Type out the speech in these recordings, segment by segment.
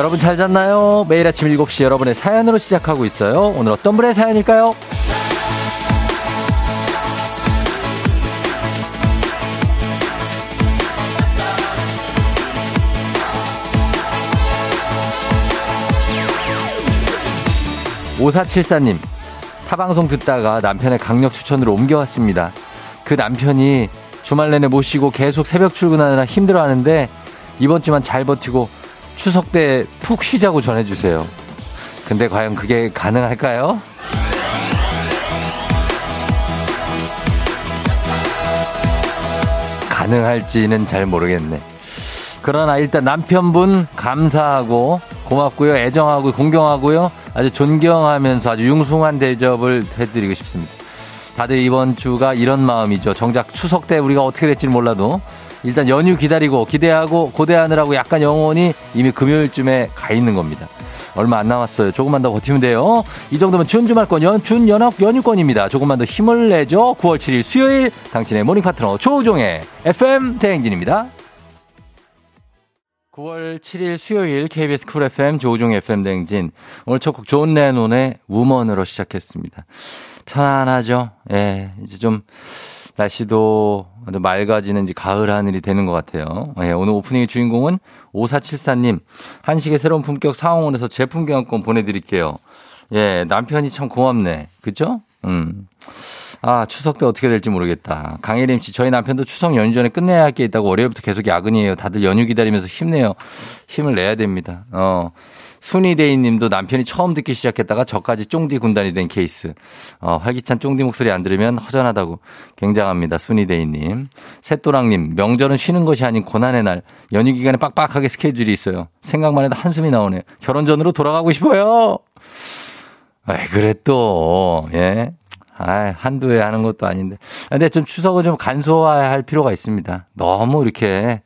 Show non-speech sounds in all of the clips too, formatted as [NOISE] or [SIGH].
여러분 잘 잤나요? 매일 아침 7시 여러분의 사연으로 시작하고 있어요. 오늘 어떤 분의 사연일까요? 5474님, 타방송 듣다가 남편의 강력 추천으로 옮겨왔습니다. 그 남편이 주말 내내 못 쉬고 계속 새벽 출근하느라 힘들어 하는데 이번 주만 잘 버티고 추석 때 푹 쉬자고 전해주세요. 근데 과연 그게 가능할까요? 가능할지는 잘 모르겠네. 그러나 일단 남편분 감사하고 고맙고요. 애정하고 공경하고요. 아주 존경하면서 아주 융숭한 대접을 해드리고 싶습니다. 다들 이번 주가 이런 마음이죠. 정작 추석 때 우리가 어떻게 될지는 몰라도 일단 연휴 기다리고 기대하고 고대하느라고 약간 영혼이 이미 금요일쯤에 가 있는 겁니다. 얼마 안 남았어요. 조금만 더 버티면 돼요. 이 정도면 준주말권 연, 준연합 연휴권입니다. 조금만 더 힘을 내죠. 9월 7일 수요일 당신의 morning 파트너 조우종의 FM 대행진입니다. 9월 7일 수요일 KBS Cool FM 조우종 FM 대행진 오늘 첫 곡 존 레논의 Woman으로 시작했습니다. 편안하죠? 예, 이제 좀 날씨도 맑아지는 이제 가을 하늘이 되는 것 같아요. 예, 오늘 오프닝의 주인공은 5474님, 한식의 새로운 품격 상황원에서 제품 교환권 보내드릴게요. 예, 남편이 참 고맙네. 그죠? 음. 아, 추석 때 어떻게 될지 모르겠다. 강혜림 씨, 저희 남편도 추석 연휴 전에 끝내야 할 게 있다고 월요일부터 계속 야근이에요. 다들 연휴 기다리면서 힘내요. 힘을 내야 됩니다. 어. 순이데이 님도 남편이 처음 듣기 시작했다가 저까지 쫑디 군단이 된 케이스. 어, 활기찬 쫑디 목소리 안 들으면 허전하다고. 굉장합니다. 순이데이 님. 새또랑 님, 명절은 쉬는 것이 아닌 고난의 날. 연휴 기간에 빡빡하게 스케줄이 있어요. 생각만 해도 한숨이 나오네. 결혼 전으로 돌아가고 싶어요. 왜 그래 또, 예. 아, 한두 해 하는 것도 아닌데. 근데 좀 추석을 좀 간소화할 필요가 있습니다. 너무 이렇게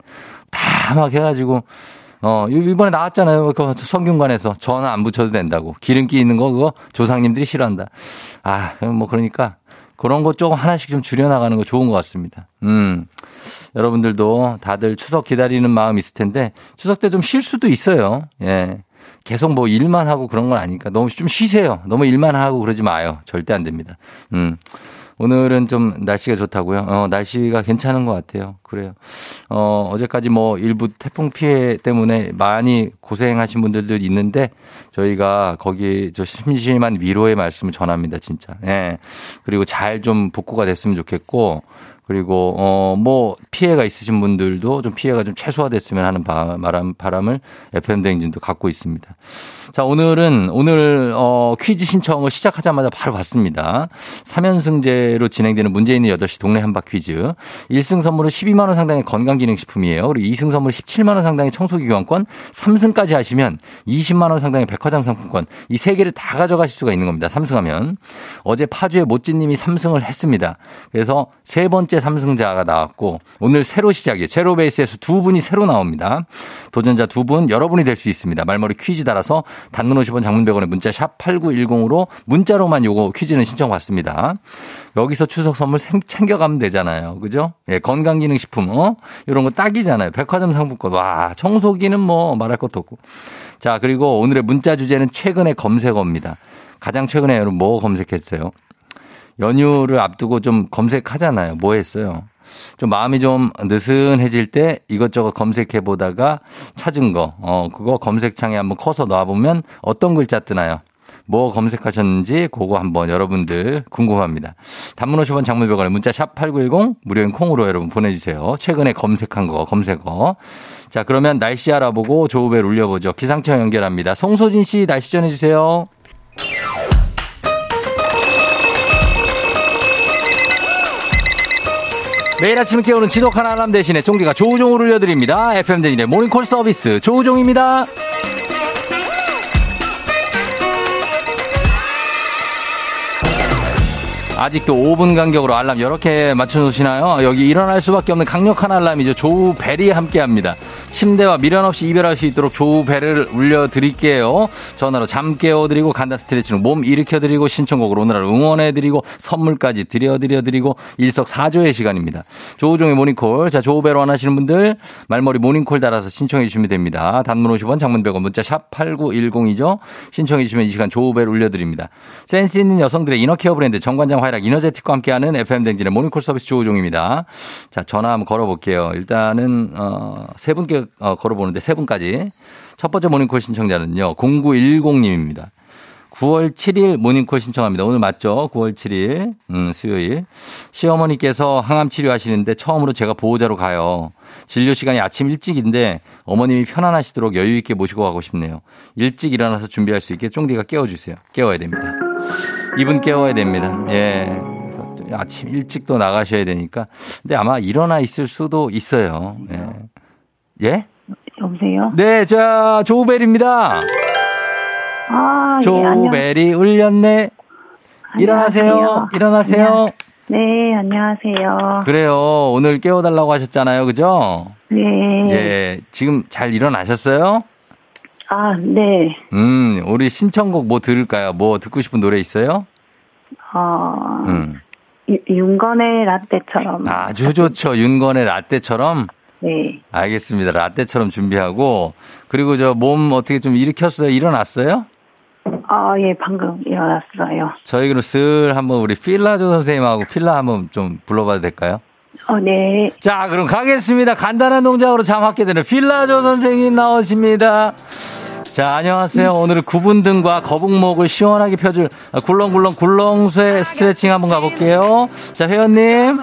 다 막 해가지고 어, 이번에 나왔잖아요. 그 성균관에서 전화 안 붙여도 된다고. 기름기 있는 거 그거 조상님들이 싫어한다. 아, 뭐 그러니까 그런 거 조금 하나씩 좀 줄여나가는 거 좋은 것 같습니다. 음. 여러분들도 다들 추석 기다리는 마음 있을 텐데 추석 때 좀 쉴 수도 있어요. 예. 계속 뭐 일만 하고 그런 건 아니니까 너무 좀 쉬세요. 너무 일만 하고 그러지 마요. 절대 안 됩니다. 음. 오늘은 좀 날씨가 좋다고요? 어, 날씨가 괜찮은 것 같아요. 그래요. 어, 어제까지 뭐 일부 태풍 피해 때문에 많이 고생하신 분들도 있는데 저희가 거기 저 심심한 위로의 말씀을 전합니다. 진짜. 예. 그리고 잘 좀 복구가 됐으면 좋겠고 그리고 어 뭐 피해가 있으신 분들도 좀 피해가 좀 최소화됐으면 하는 바람 바람을 FM 대행진도 갖고 있습니다. 자, 오늘은 오늘 어 퀴즈 신청을 시작하자마자 바로 받습니다. 3연승제로 진행되는 문제 있는 8시 동네 한바 퀴즈. 1승 선물은 12만 원 상당의 건강기능식품이에요. 그리고 2승 선물 17만 원 상당의 청소기 교환권, 3승까지 하시면 20만 원 상당의 백화점 상품권. 이 세 개를 다 가져가실 수가 있는 겁니다. 3승하면. 어제 파주의 모찌 님이 3승을 했습니다. 그래서 세 번째 번째 삼승자가 나왔고 오늘 새로 시작이에요. 제로 베이스에서 두 분이 새로 나옵니다. 도전자 두 분 여러분이 될 수 있습니다. 말머리 퀴즈 따라서 단문 50원 장문 100원의 문자 샵 8910으로 문자로만 요거 퀴즈는 신청 받습니다. 여기서 추석 선물 챙겨가면 되잖아요. 그죠? 예, 건강기능식품, 어? 이런 거 딱이잖아요. 백화점 상품권. 와, 청소기는 뭐 말할 것도 없고. 자, 그리고 오늘의 문자 주제는 최근의 검색어입니다. 가장 최근에 여러분 뭐 검색했어요? 연휴를 앞두고 좀 검색하잖아요. 뭐 했어요? 좀 마음이 좀 느슨해질 때 이것저것 검색해 보다가 찾은 거, 어, 그거 검색창에 한번 커서 놔보면 어떤 글자 뜨나요? 뭐 검색하셨는지 그거 한번 여러분들 궁금합니다. 단문 50원 장문병원에 문자 샵 8910 무료인 콩으로 여러분 보내주세요. 최근에 검색한 거 검색어. 자 그러면 날씨 알아보고 조우벨 울려보죠. 기상청 연결합니다. 송소진 씨 날씨 전해주세요. 매일 아침 깨우는 지독한 알람 대신에 종기가 조우종을 울려드립니다. FM대진의 모닝콜 서비스 조우종입니다. 아직도 5분 간격으로 알람 여러 개 맞춰놓으시나요? 여기 일어날 수밖에 없는 강력한 알람이죠. 조우 벨이 함께 합니다. 침대와 미련 없이 이별할 수 있도록 조우배를 울려드릴게요. 전화로 잠 깨워드리고 간단 스트레칭으로 몸 일으켜드리고 신청곡으로 오늘 하루 응원해드리고 선물까지 드려드려드리고 일석사조의 시간입니다. 조우종의 모닝콜. 자, 조우배로 원하시는 분들 말머리 모닝콜 달아서 신청해 주시면 됩니다. 단문 50원 장문 100원 문자 샵 8910이죠. 신청해 주시면 이 시간 조우벨을 울려드립니다. 센스 있는 여성들의 inner care 브랜드 정관장 화이락 이너제틱과 함께하는 FM댕진의 모닝콜 서비스 조우종입니다. 자, 전화 한번 걸어볼게요. 일단은, 어, 세 분께 어, 걸어보는데 세 분까지. 첫 번째 모닝콜 신청자는요. 0910님입니다. 9월 7일 모닝콜 신청합니다. 오늘 맞죠? 9월 7일, 음, 수요일. 시어머니께서 항암 치료하시는데 처음으로 제가 보호자로 가요. 진료 시간이 아침 일찍인데 어머님이 편안하시도록 여유 있게 모시고 가고 싶네요. 일찍 일어나서 준비할 수 있게 쫑디가 깨워주세요. 깨워야 됩니다. 이분 깨워야 됩니다. 예. 아침 일찍 또 나가셔야 되니까. 근데 아마 일어나 있을 수도 있어요. 예. 예? 여보세요? 네, 자, 조우벨입니다. 아, 예, 조우벨이 울렸네. 일어나세요. 일어나세요. 안녕- 네, 안녕하세요. 그래요. 오늘 깨워달라고 하셨잖아요. 그죠? 네. 예. 지금 잘 일어나셨어요? 아, 네. 음, 우리 신청곡 뭐 들을까요? 뭐 듣고 싶은 노래 있어요? 어, 음. 유- 윤건의 라떼처럼. 아주 좋죠. 윤건의 라떼처럼. 네. 알겠습니다. 라떼처럼 준비하고. 그리고 저 몸 어떻게 좀 일으켰어요? 일어났어요? 아, 예, 방금 일어났어요. 저희 그럼 슬 한번 우리 필라조 선생님하고 필라 한번 좀 불러봐도 될까요? 어, 네. 자, 그럼 가겠습니다. 간단한 동작으로 잠 확게 되는 필라조 선생님 나오십니다. 자, 안녕하세요. 오늘은 구분 등과 거북목을 시원하게 펴줄 굴렁굴렁 굴렁쇠 스트레칭 한번 가볼게요. 자, 회원님.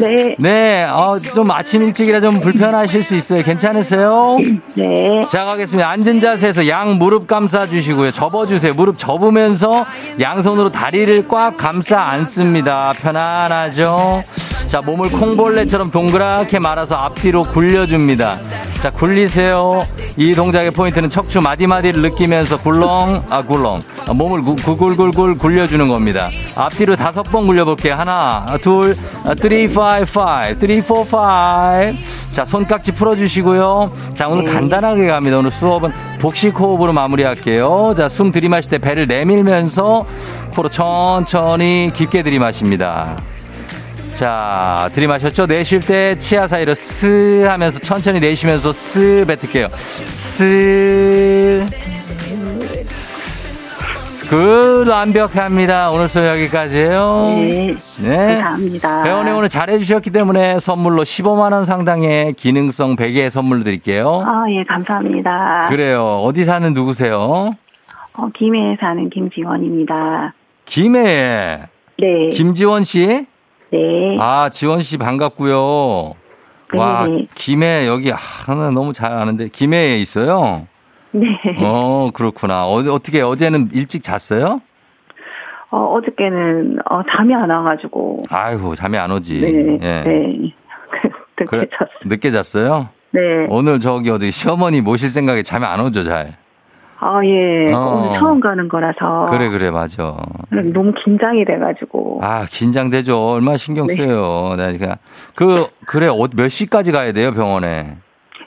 네. 네, 어, 좀 아침 일찍이라 좀 불편하실 수 있어요. 괜찮으세요? 네. 자, 가겠습니다. 앉은 자세에서 양 무릎 감싸 주시고요. 접어주세요. 무릎 접으면서 양손으로 다리를 꽉 감싸 안습니다. 편안하죠? 자, 몸을 콩벌레처럼 동그랗게 말아서 앞뒤로 굴려줍니다. 자, 굴리세요. 이 동작의 포인트는 척추 마디마디를 느끼면서 굴렁, 아, 굴렁. 아, 몸을 구, 굴굴굴굴 굴려주는 겁니다. 앞뒤로 다섯 번 굴려볼게요. 하나, 둘, 아, three, five, five, three, four, five. 자, 손깍지 풀어주시고요. 자, 오늘 간단하게 갑니다. 오늘 수업은 복식 호흡으로 마무리할게요. 자, 숨 들이마실 때 배를 내밀면서 코로 천천히 깊게 들이마십니다. 자, 들이마셨죠? 내쉴 때 치아 사이로 스 하면서 천천히 내쉬면서 스 뱉을게요. 스. 그 완벽합니다. 오늘 수업 여기까지예요. 네. 네. 감사합니다. 회원님 오늘 잘해주셨기 때문에 선물로 15만 원 상당의 기능성 베개 선물 드릴게요. 아, 예, 감사합니다. 그래요. 어디 사는 누구세요? 어, 김해에 사는 김지원입니다. 김해에. 네. 김지원 씨? 네. 아, 지원 씨 반갑고요. 와, 네. 김해 여기 아, 나 너무 잘 아는데 김해에 있어요. 네. 어, 그렇구나. 어, 어떻게 어제는 일찍 잤어요? 어, 어저께는, 어, 잠이 안 와가지고. 아이고, 잠이 안 오지. 네. 예. 네. [LAUGHS] 듣게 그래, 잤어요. 늦게 잤어요? 네. 오늘 저기 어디 시어머니 모실 생각에 잠이 안 오죠, 잘. 아, 예. 어. 오늘 처음 가는 거라서. 그래, 그래, 맞아. 너무 긴장이 돼가지고. 아, 긴장되죠. 얼마나 신경 네. 써요. 네, 그냥. 그, 그래, 어, 몇 시까지 가야 돼요, 병원에?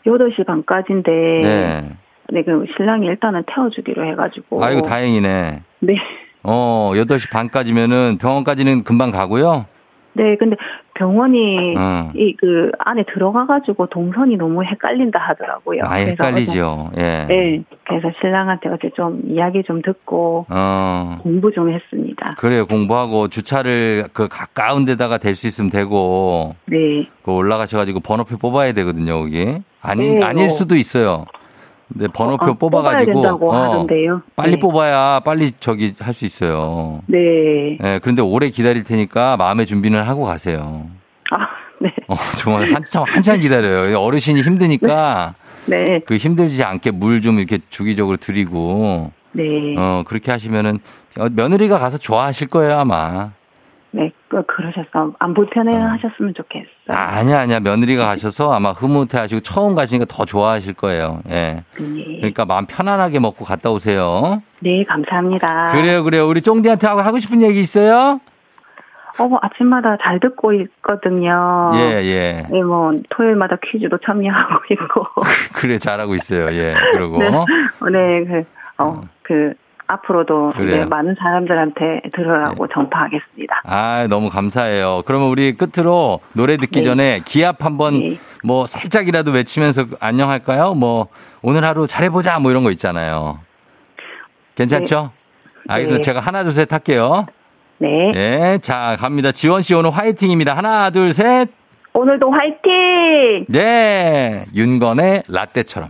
8시 반까지인데. 네. 네, 그 신랑이 일단은 태워주기로 해가지고. 아이고, 다행이네. 네. 어, 8시 반까지면은 병원까지는 금방 가고요. 네, 근데 병원이 어. 이그 안에 들어가가지고 동선이 너무 헷갈린다 하더라고요. 그래서 헷갈리죠. 예. 어제- 네, 그래서 신랑한테 어제 좀 이야기 좀 듣고 어. 공부 좀 했습니다. 그래요. 공부하고 주차를 그 가까운 데다가 될 수 있으면 되고, 네, 그 올라가셔가지고 번호표 뽑아야 되거든요, 여기. 아닌, 네, 아닐 뭐. 수도 있어요. 근데 번호표 어, 뽑아야 뽑아가지고, 어. 빨리 네. 뽑아야 빨리 저기 할 수 있어요. 네. 예, 그런데 오래 기다릴 테니까 마음의 준비는 하고 가세요. 아, 네, 어, 정말 한참, 한참 기다려요. 어르신이 힘드니까 [LAUGHS] 네, 그 힘들지 않게 물 좀 이렇게 주기적으로 드리고, 네, 어, 그렇게 하시면은 어, 며느리가 가서 좋아하실 거예요, 아마. 네, 그 그러셨어. 안 불편해 하셨으면 좋겠어요. 어. 아, 아니야, 아니야. 며느리가 가셔서 아마 흐뭇해 하시고 처음 가시니까 더 좋아하실 거예요. 예. 네, 그러니까 마음 편안하게 먹고 갔다 오세요. 네, 감사합니다. 그래요, 그래요. 우리 쫑디한테 하고 하고 싶은 얘기 있어요? 어, 아침마다 잘 듣고 있거든요. 예, 예. 예, 뭐, 토요일마다 퀴즈도 참여하고 있고. [LAUGHS] 그래, 잘하고 있어요. 예, 그러고. 네, 어, 네 그, 어, 그, 앞으로도 네, 많은 사람들한테 들으라고 네. 전파하겠습니다. 아, 너무 감사해요. 그러면 우리 끝으로 노래 듣기 네. 전에 기합 한번 네. 뭐 살짝이라도 외치면서 안녕할까요? 뭐 오늘 하루 잘해보자 뭐 이런 거 있잖아요. 괜찮죠? 네. 알겠습니다. 네. 제가 하나, 둘, 셋 할게요. 네. 네. 자, 갑니다. 지원 씨 오늘 화이팅입니다. 하나, 둘, 셋. 오늘도 화이팅! 네. 윤건의 라떼처럼.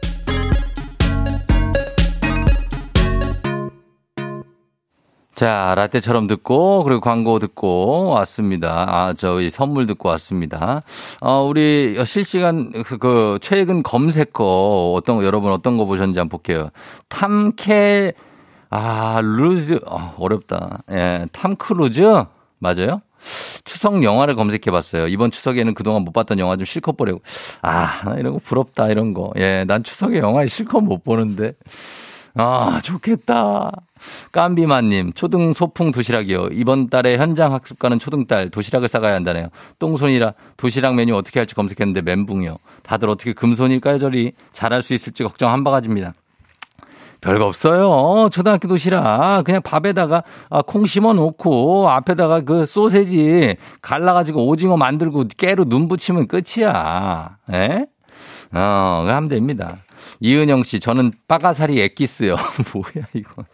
자, 라떼처럼 듣고, 그리고 광고 듣고 왔습니다. 아, 저희 선물 듣고 왔습니다. 어, 우리 실시간 그, 그 최근 검색어 어떤 거, 여러분 어떤 거 보셨는지 한번 볼게요. 탐캐, 아, 루즈, 어, 어렵다. 예, 탐크루즈? 맞아요? 추석 영화를 검색해 봤어요. 이번 추석에는 그동안 못 봤던 영화 좀 실컷 보려고. 아, 이런 거 부럽다, 이런 거. 예, 난 추석에 영화 실컷 못 보는데. 아, 좋겠다. 깜비마님, 초등 소풍 도시락이요. 이번 달에 현장 학습 가는 초등딸 도시락을 싸가야 한다네요. 똥손이라 도시락 메뉴 어떻게 할지 검색했는데 멘붕이요. 다들 어떻게 금손일까요, 저리? 잘할 수 있을지 걱정 한 바가지입니다. 별거 없어요. 초등학교 도시락. 그냥 밥에다가 아, 콩 심어 놓고 앞에다가 그 소세지 갈라 가지고 오징어 만들고 깨로 눈 붙이면 끝이야. 예? 어, 하면 됩니다. 이은영 씨, 저는 빠가사리 액기스요. [LAUGHS] 뭐야, 이거.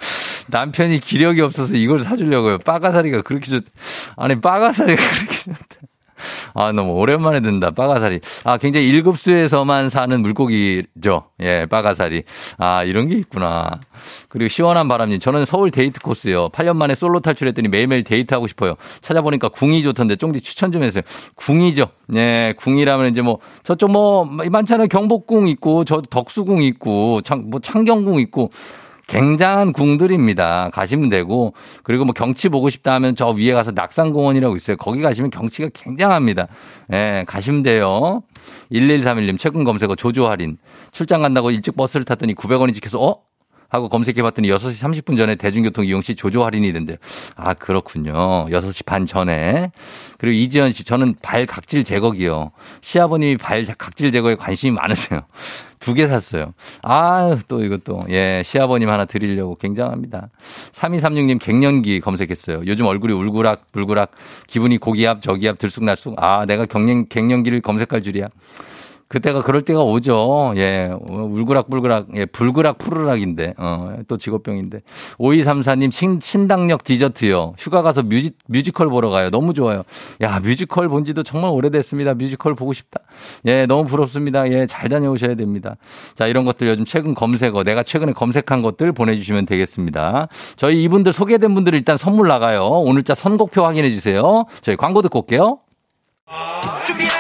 남편이 기력이 없어서 이걸 사주려고요. 빠가사리가 그렇게 좋, 아니, 빠가사리가 그렇게 좋다. 아, 너무 오랜만에 듣는다. 빠가사리. 아, 굉장히 1급수에서만 사는 물고기죠. 예, 빠가사리. 아, 이런 게 있구나. 그리고 시원한 바람님. 저는 서울 데이트 코스요. 8년 만에 솔로 탈출했더니 매일매일 데이트하고 싶어요. 찾아보니까 궁이 좋던데 쫑디 추천 좀 해주세요. 궁이죠. 예, 궁이라면 이제 뭐 저쪽 뭐 많잖아요. 경복궁 있고 저 덕수궁 있고 창, 뭐 창경궁 있고 굉장한 궁들입니다. 가시면 되고 그리고 뭐 경치 보고 싶다 하면 저 위에 가서 낙산공원이라고 있어요. 거기 가시면 경치가 굉장합니다. 예, 가시면 돼요. 1131님 최근 검색어 조조 할인. 출장 간다고 일찍 버스를 탔더니 900원이 찍혀서 어? 하고 검색해봤더니 6시 30분 전에 대중교통 이용 시 조조 할인이 된대요. 아, 그렇군요. 6시 반 전에. 그리고 이지연 씨, 저는 발 각질 제거기요. 시아버님이 발 각질 제거에 관심이 많으세요. [LAUGHS] 두 개 샀어요. 아, 또 이것도. 예, 시아버님 하나 드리려고 굉장합니다. 3236님 갱년기 검색했어요. 요즘 얼굴이 울그락, 불그락, 기분이 고기압, 저기압, 들쑥날쑥. 아, 내가 경년, 갱년기를 검색할 줄이야. 그때가 그럴 때가 오죠. 예. 울그락불그락, 예. 불그락 푸르락인데, 어, 또 직업병인데. 5234님, 신, 신당역 디저트요. 휴가 가서 뮤지, 뮤지컬 보러 가요. 너무 좋아요. 야, 뮤지컬 본 지도 정말 오래됐습니다. 뮤지컬 보고 싶다. 예, 너무 부럽습니다. 예, 잘 다녀오셔야 됩니다. 자, 이런 것들 요즘 최근 검색어, 내가 최근에 검색한 것들 보내주시면 되겠습니다. 저희 이분들 소개된 분들 일단 선물 나가요. 오늘자 선곡표 확인해 주세요. 저희 광고 듣고 올게요. 준비하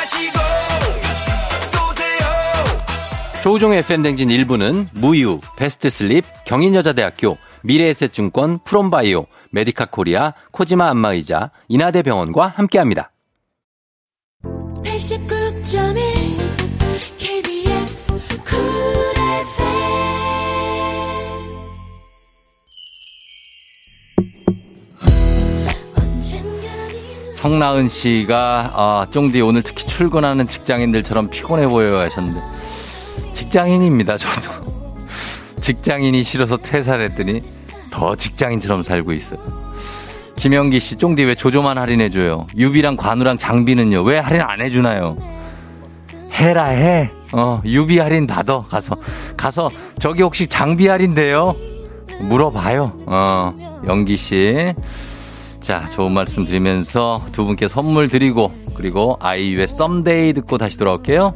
조우종의 FM댕진 1부는 무유, 베스트슬립, 경인여자대학교, 미래에셋증권, 프롬바이오, 메디카 코리아, 코지마 안마의자, 인하대병원과 함께합니다. 89.1 KBS 성나은 씨가 아, 쫑디 오늘 특히 출근하는 직장인들처럼 피곤해 보여요 하셨는데 직장인입니다 저도. 직장인이 싫어서 퇴사를 했더니 더 직장인처럼 살고 있어요. 김영기 씨 쫑디 왜 조조만 할인해줘요? 유비랑 관우랑 장비는요? 왜 할인 안 해주나요? 해라 해. 어, 유비 할인 받아 가서. 가서 저기 혹시 장비 할인돼요? 물어봐요. 어 영기 씨. 자, 좋은 말씀 드리면서 두 분께 선물 드리고 그리고 아이유의 Someday 듣고 다시 돌아올게요.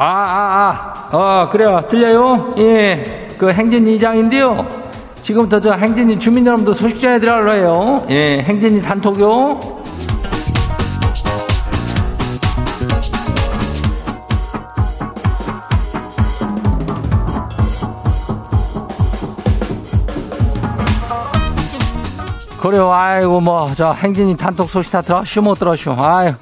아, 아, 아, 어, 그래요. 들려요? 예. 그 행진 이장인데요. 지금부터 저 행진이 주민 여러분도 소식 전해드려요. 예, 행진이 단톡요. 그래요. 아이고 뭐 저 행진이 단톡 소식 다 들었슈 못 들었슈. 아유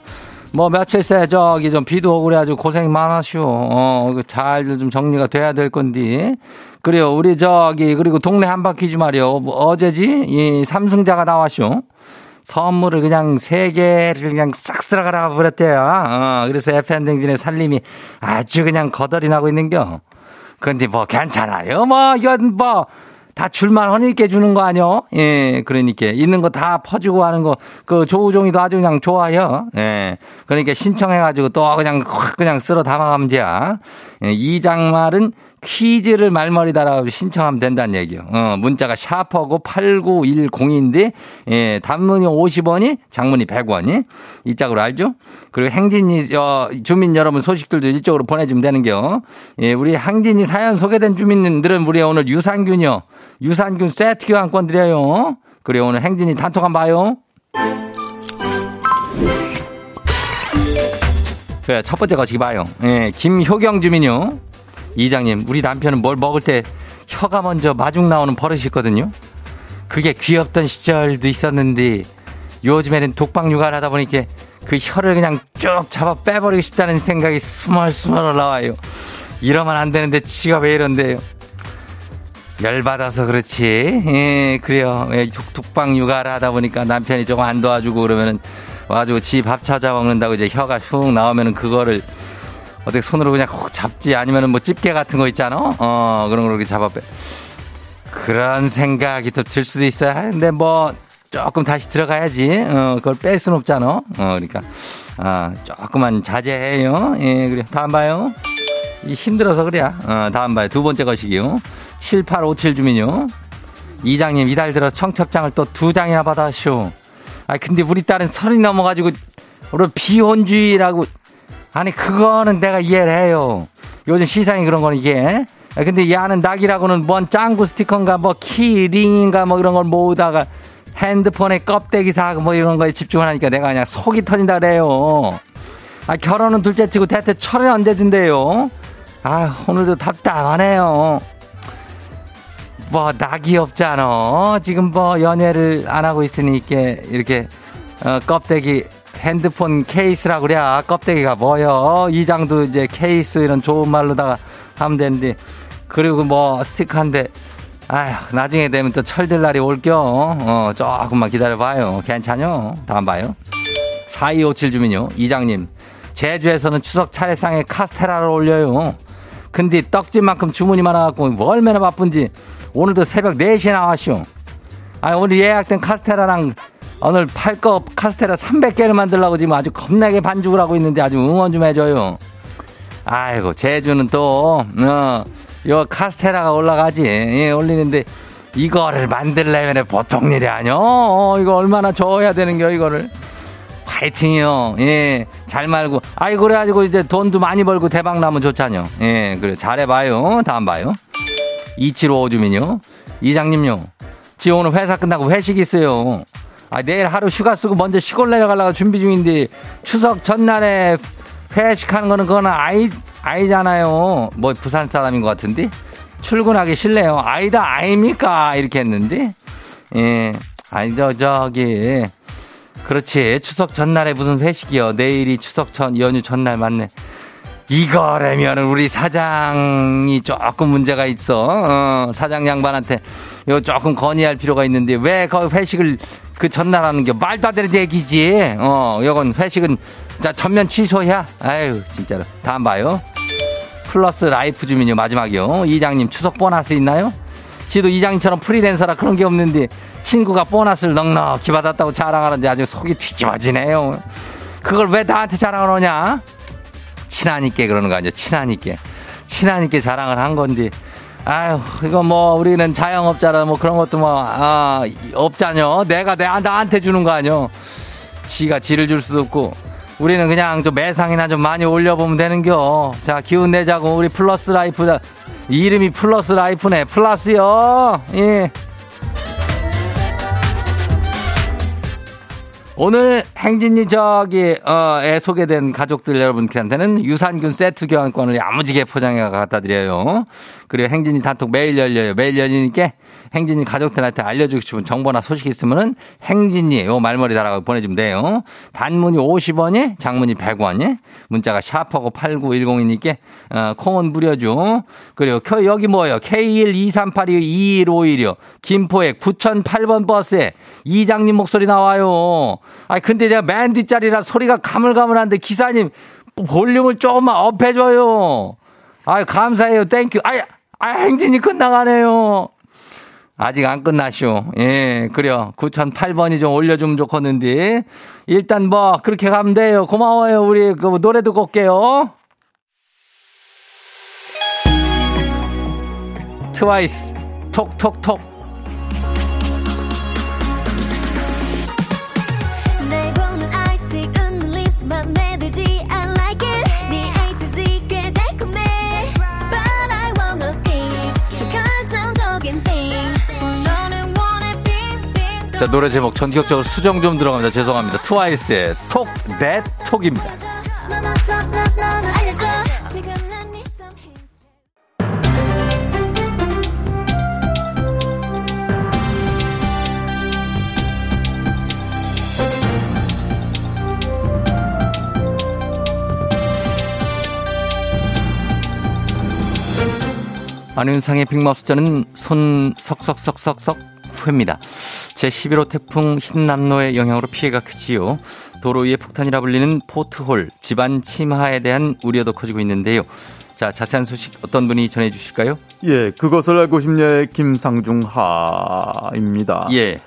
뭐 며칠 새 저기 좀 비도 오고 그래가지고 고생 많았슈. 어 잘들 좀 정리가 돼야 될 건디. 그래요. 우리 저기 그리고 동네 한 바퀴지 말이요. 뭐 어제지 이 삼승자가 나왔슈. 선물을 그냥 세 개를 그냥 싹 쓸어가라 버렸대요. 어, 그래서 FN댕진의 살림이 아주 그냥 거덜이 나고 있는겨. 근데 뭐 괜찮아요. 뭐 이건 뭐 다 줄만 허니께 주는 거 아니요? 예, 그러니까 있는 거 다 퍼주고 하는 거 그 조우종이도 아주 그냥 좋아요. 예, 그러니까 신청해가지고 또 그냥 확 그냥 쓸어 담아가면 돼야. 예, 이 장말은 퀴즈를 말머리 달아 신청하면 된다는 얘기요. 어, 문자가 샤퍼고 8910인데, 예, 단문이 50원이, 장문이 100원이. 이 짝으로 알죠? 그리고 행진이, 어, 주민 여러분 소식들도 이쪽으로 보내주면 되는겨. 예, 우리 행진이 사연 소개된 주민들은 우리 오늘 유산균이요. 유산균 세트 교환권 드려요. 그래, 오늘 행진이 단톡 한번 봐요. 그래, 첫 번째 거시기 봐요. 예, 김효경 주민요. 이장님, 우리 남편은 뭘 먹을 때 혀가 먼저 마중 나오는 버릇이 있거든요. 그게 귀엽던 시절도 있었는데 요즘에는 독방 육아를 하다 보니까 그 혀를 그냥 쭉 잡아 빼버리고 싶다는 생각이 스멀스멀 올라와요. 이러면 안 되는데 지가 왜 이런데요? 열받아서 그렇지. 예, 그래요. 예, 독방 육아를 하다 보니까 남편이 조금 안 도와주고 그러면은 와가지고 지 밥 찾아 먹는다고 이제 혀가 쑥 나오면은 그거를 어떻게 손으로 그냥 콕 잡지 아니면은 뭐 집게 같은 거 있잖아. 어, 그런 걸 이렇게 잡아 빼. 그런 생각이 또 들 수도 있어요. 근데 뭐 조금 다시 들어가야지. 어, 그걸 뺄 수는 없잖아. 어, 그러니까. 아, 조금만 자제해요. 예, 그래. 다음 봐요. 이 힘들어서 그래. 어, 다음 봐요. 두 번째 것이기요. 7857 주민요. 이장님, 이달 들어 청첩장을 또 두 장이나 받았쇼. 아, 근데 우리 딸은 서른이 넘어가지고, 우리 비혼주의라고 아니 그거는 내가 이해를 해요. 요즘 시상이 그런 거는 이게. 근데 야는 낙이라고는 뭔 짱구 스티커인가 뭐 키링인가 뭐 이런 걸 모으다가 핸드폰에 껍데기 사고 뭐 이런 거에 집중하니까 내가 그냥 속이 터진다 그래요. 아 결혼은 둘째 치고 대체 철을 언제 준대요? 아 오늘도 답답하네요. 뭐 낙이 없잖아. 지금 뭐 연애를 안 하고 있으니 이렇게 이렇게 어, 껍데기 핸드폰 케이스라 그래. 껍데기가 뭐여. 이장도 이제 케이스 이런 좋은 말로다가 하면 되는데 그리고 뭐 스티커인데 아휴 나중에 되면 또 철들 날이 올겨. 어 조금만 기다려봐요. 괜찮요. 다음 봐요. 4257 주민요. 이장님 제주에서는 추석 차례상에 카스테라를 올려요. 근데 떡집만큼 주문이 많아갖고 뭐 얼마나 바쁜지 오늘도 새벽 4시에 나왔쇼. 아니 오늘 예약된 카스테라랑 오늘 팔거 카스테라 300개를 만들려고 지금 아주 겁나게 반죽을 하고 있는데 아주 응원 좀 해줘요. 아이고 제주는 또 어, 요 카스테라가 올라가지 예, 올리는데 이거를 만들려면 보통 일이 아니요. 어, 이거 얼마나 줘야 되는겨 이거를. 파이팅이요. 예. 잘 말고. 아이, 그래가지고 이제 돈도 많이 벌고 대박 나면 좋잖요. 예. 그래. 잘해봐요. 다음 봐요. 2755 주민요. 이장님요. 지 오늘 회사 끝나고 회식 있어요. 아, 내일 하루 휴가 쓰고 먼저 시골 내려가려고 준비 중인데 추석 전날에 회식하는 거는 그거는 아이, 아이잖아요. 뭐 부산 사람인 것 같은데. 출근하기 싫네요. 아이다, 아입니까? 이렇게 했는데. 예. 아니, 저, 저기. 그렇지. 추석 전날에 무슨 회식이요. 내일이 추석 전, 연휴 전날 맞네. 이거라면 우리 사장이 조금 문제가 있어. 어, 사장 양반한테 이거 조금 건의할 필요가 있는데 왜 그 회식을 그 전날 하는 게 말도 안 되는 얘기지. 어, 이건 회식은 자 전면 취소야. 아유, 진짜로. 다음 봐요. 플러스 라이프 주민요 마지막이요. 이장님 추석 보너스 있나요? 지도 이장님처럼 프리랜서라 그런 게 없는데 친구가 보너스를 넉넉히 받았다고 자랑하는데 아주 속이 뒤집어지네요. 그걸 왜 나한테 자랑을 하냐? 친하니까 그러는 거 아니야? 친하니까. 친하니까 자랑을 한 건데. 아유, 이거 뭐, 우리는 자영업자라 뭐 그런 것도 뭐, 아, 없잖여. 내가 내, 나한테 주는 거 아니여. 지가 지를 줄 수도 없고. 우리는 그냥 좀 매상이나 좀 많이 올려보면 되는겨. 자, 기운 내자고. 우리 플러스 라이프, 이름이 플러스 라이프네. 플러스요. 예. 오늘 행진이 저기 어에 소개된 가족들 여러분들한테는 유산균 세트 교환권을 야무지게 포장해 갖다 드려요. 그리고 행진이 단톡 매일 열려요. 매일 열리니까 행진이 가족들한테 알려주고 싶은 정보나 소식 있으면은 행진이 요 말머리 달아서 보내주면 돼요. 단문이 50원이, 장문이 100원이, 문자가 샤퍼고 8910이니까 어, 콩은 무려죠. 그리고 여기 뭐예요? K123822151이요. 김포에 9008번 버스에 이장님 목소리 나와요. 아 근데 제가 맨 뒷자리라 소리가 가물가물한데 기사님 볼륨을 조금만 up해줘요. 아유 감사해요. Thank you. 아야 아, 행진이 끝나가네요. 아직 안 끝났쇼. 예, 그래요. 9008번이 좀 올려주면 좋겠는데. 일단 뭐, 그렇게 가면 돼요. 고마워요. 우리 그 노래 듣고 올게요. 트와이스, Talk that Talk. 자, 노래 제목 전격적으로 수정 좀 들어갑니다. 죄송합니다. 트와이스의 톡, 넷, 톡입니다. 안윤상의 빅마우스 자는 손 석석석석석 회입니다. 제11호 태풍 흰남노의 영향으로 피해가 크지요. 도로 위에 폭탄이라 불리는 포트홀, 집안 침하에 대한 우려도 커지고 있는데요. 자, 자세한 소식 어떤 분이 전해 주실까요? 예, 그것을 알고 싶냐의 김상중 하입니다. 예.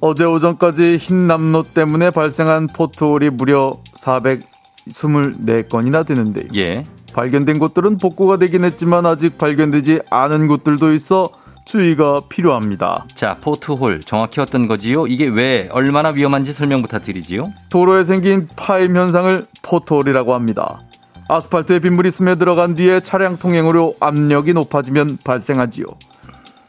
어제 오전까지 흰남노 때문에 발생한 포트홀이 무려 424건이나 되는데요. 예. 발견된 곳들은 복구가 되긴 했지만 아직 발견되지 않은 곳들도 있어 주의가 필요합니다. 자, 포트홀 정확히 어떤 거지요? 이게 왜 얼마나 위험한지 설명 부탁드리지요? 도로에 생긴 파임 현상을 포트홀이라고 합니다. 아스팔트에 빗물이 스며들어간 뒤에 차량 통행으로 압력이 높아지면 발생하지요.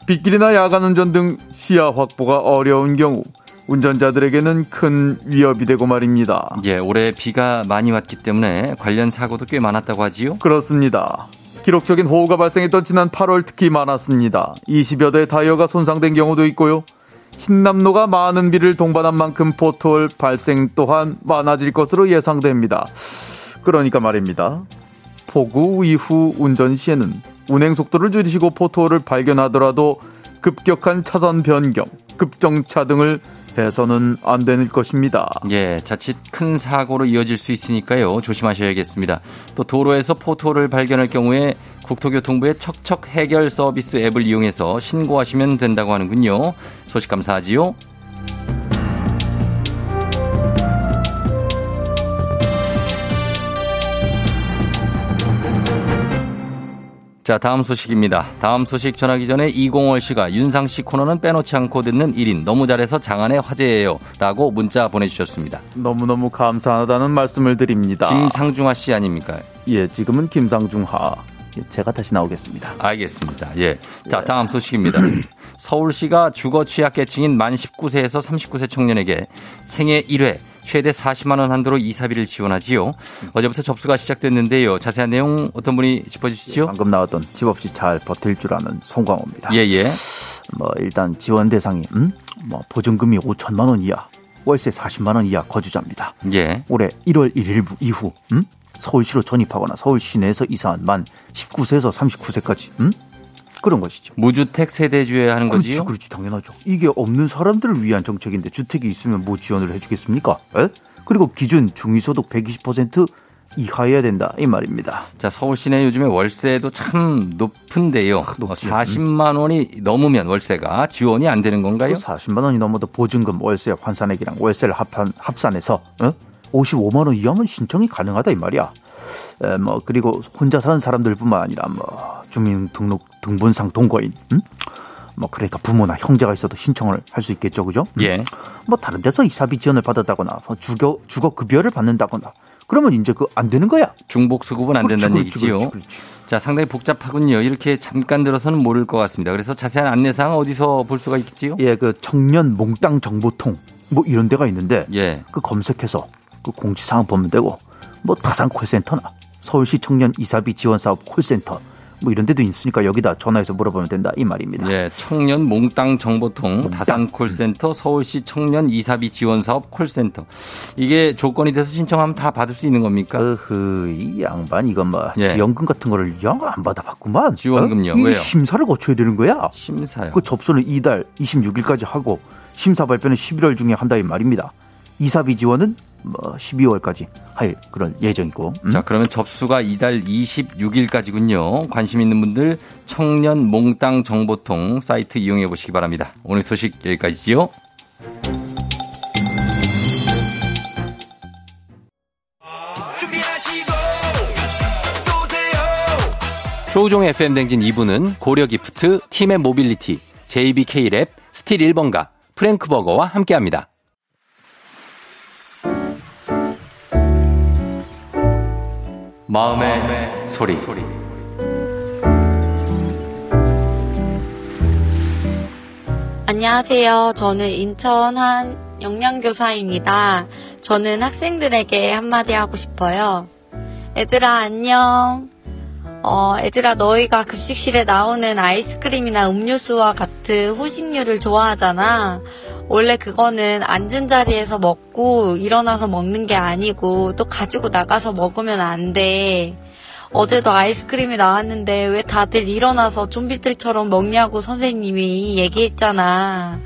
빗길이나 야간 운전 등 시야 확보가 어려운 경우 운전자들에게는 큰 위협이 되고 말입니다. 예, 올해 비가 많이 왔기 때문에 관련 사고도 꽤 많았다고 하지요? 그렇습니다. 기록적인 호우가 발생했던 지난 8월 특히 많았습니다. 20여 대 다이어가 손상된 경우도 있고요. 흰남노가 많은 비를 동반한 만큼 포톨 발생 또한 많아질 것으로 예상됩니다. 그러니까 말입니다. 폭우 이후 운전 시에는 운행 속도를 줄이시고 포톨을 발견하더라도 급격한 차선 변경, 급정차 등을 해서는 안 되는 것입니다. 예, 자칫 큰 사고로 이어질 수 있으니까요. 조심하셔야겠습니다. 또 도로에서 포토를 발견할 경우에 국토교통부의 척척 해결 서비스 앱을 이용해서 신고하시면 된다고 하는군요. 소식 감사하지요. 자, 다음 소식입니다. 다음 소식 전하기 전에 이공월 씨가 윤상 씨 코너는 빼놓지 않고 듣는 1인 너무 잘해서 장안의 화제예요. 라고 문자 보내주셨습니다. 너무너무 감사하다는 말씀을 드립니다. 김상중하 씨 아닙니까? 예, 지금은 김상중하. 예, 제가 다시 나오겠습니다. 알겠습니다. 예. 자, 다음 소식입니다. [CLEARS THROAT] 서울시가 주거 취약계층인 만 19세에서 39세 청년에게 생애 1회 최대 40만 원 한도로 이사비를 지원하지요. 어제부터 접수가 시작됐는데요. 자세한 내용 어떤 분이 짚어주시죠? 방금 나왔던 집 없이 잘 버틸 줄 아는 송광호입니다. 예예. 예. 뭐 일단 지원 대상이 음? 뭐 보증금이 5천만 원 이하, 월세 40만 원 이하 거주자입니다. 예. 올해 1월 1일 이후 음? 서울시로 전입하거나 서울 시내에서 이사한 만 19세에서 39세까지 음? 그런 것이죠. 무주택 세대주에 하는 그렇지, 거지요? 그렇지, 당연하죠. 이게 없는 사람들을 위한 정책인데 주택이 있으면 뭐 지원을 해주겠습니까? 에? 그리고 기준 중위소득 120% 이하여야 된다 이 말입니다. 자 서울 시내 요즘에 월세도 참 높은데요. 아, 40만 원이 넘으면 월세가 지원이 안 되는 건가요? 40만 원이 넘어도 보증금, 월세, 환산액이랑 월세를 합한 합산해서 어? 55만 원 이하면 신청이 가능하다 이 말이야. 에, 뭐 그리고 혼자 사는 사람들뿐만 아니라 뭐 주민등록 등본상 동거인, 음? 뭐 그러니까 부모나 형제가 있어도 신청을 할 수 있겠죠, 그죠? 예. 뭐 다른 데서 이사비 지원을 받았다거나 뭐 주거 주거 급여를 받는다거나 그러면 이제 그 안 되는 거야. 중복 수급은 안 된다는 그렇지, 얘기지요. 그렇지, 그렇지. 자, 상당히 복잡하군요. 이렇게 잠깐 들어서는 모를 것 같습니다. 그래서 자세한 안내사항 어디서 볼 수가 있겠지요? 예, 그 청년 몽땅 정보통 뭐 이런 데가 있는데 예. 그 검색해서 그 공지사항 보면 되고 뭐 다산 콜센터나 서울시 청년 이사비 지원 사업 콜센터 뭐 이런 데도 있으니까 여기다 전화해서 물어보면 된다 이 말입니다. 예, 청년 몽땅 정보통, 몽땅. 다산 콜센터, 서울시 청년 이사비 지원 사업 콜센터. 이게 조건이 돼서 신청하면 다 받을 수 있는 겁니까? 어흐 이 양반 이거 뭐 예. 지원금 같은 거를 영 안 받아봤구만. 지원금요? 어? 이 왜요? 심사를 거쳐야 되는 거야. 심사요. 그 접수는 이달 26일까지 하고 심사 발표는 11월 중에 한다 이 말입니다. 이사비 지원은 뭐 12월까지 할 그런 예정이고. 음? 자, 그러면 접수가 이달 26일까지군요. 관심 있는 분들 청년 몽땅 정보통 사이트 이용해 보시기 바랍니다. 오늘 소식 여기까지지요. 조우종 FM 댕진 2부는 고려 기프트, 티맵 모빌리티, JBK 랩, 스틸 1번가, 프랭크버거와 함께합니다. 마음의, 소리. 안녕하세요. 저는 인천 한 영양교사입니다. 저는 학생들에게 한마디 하고 싶어요. 애들아, 안녕. 어, 애들아, 너희가 급식실에 나오는 아이스크림이나 음료수와 같은 후식류를 좋아하잖아. 원래 그거는 앉은 자리에서 먹고 일어나서 먹는 게 아니고 또 가지고 나가서 먹으면 안 돼. 어제도 아이스크림이 나왔는데 왜 다들 일어나서 좀비들처럼 먹냐고 선생님이 얘기했잖아.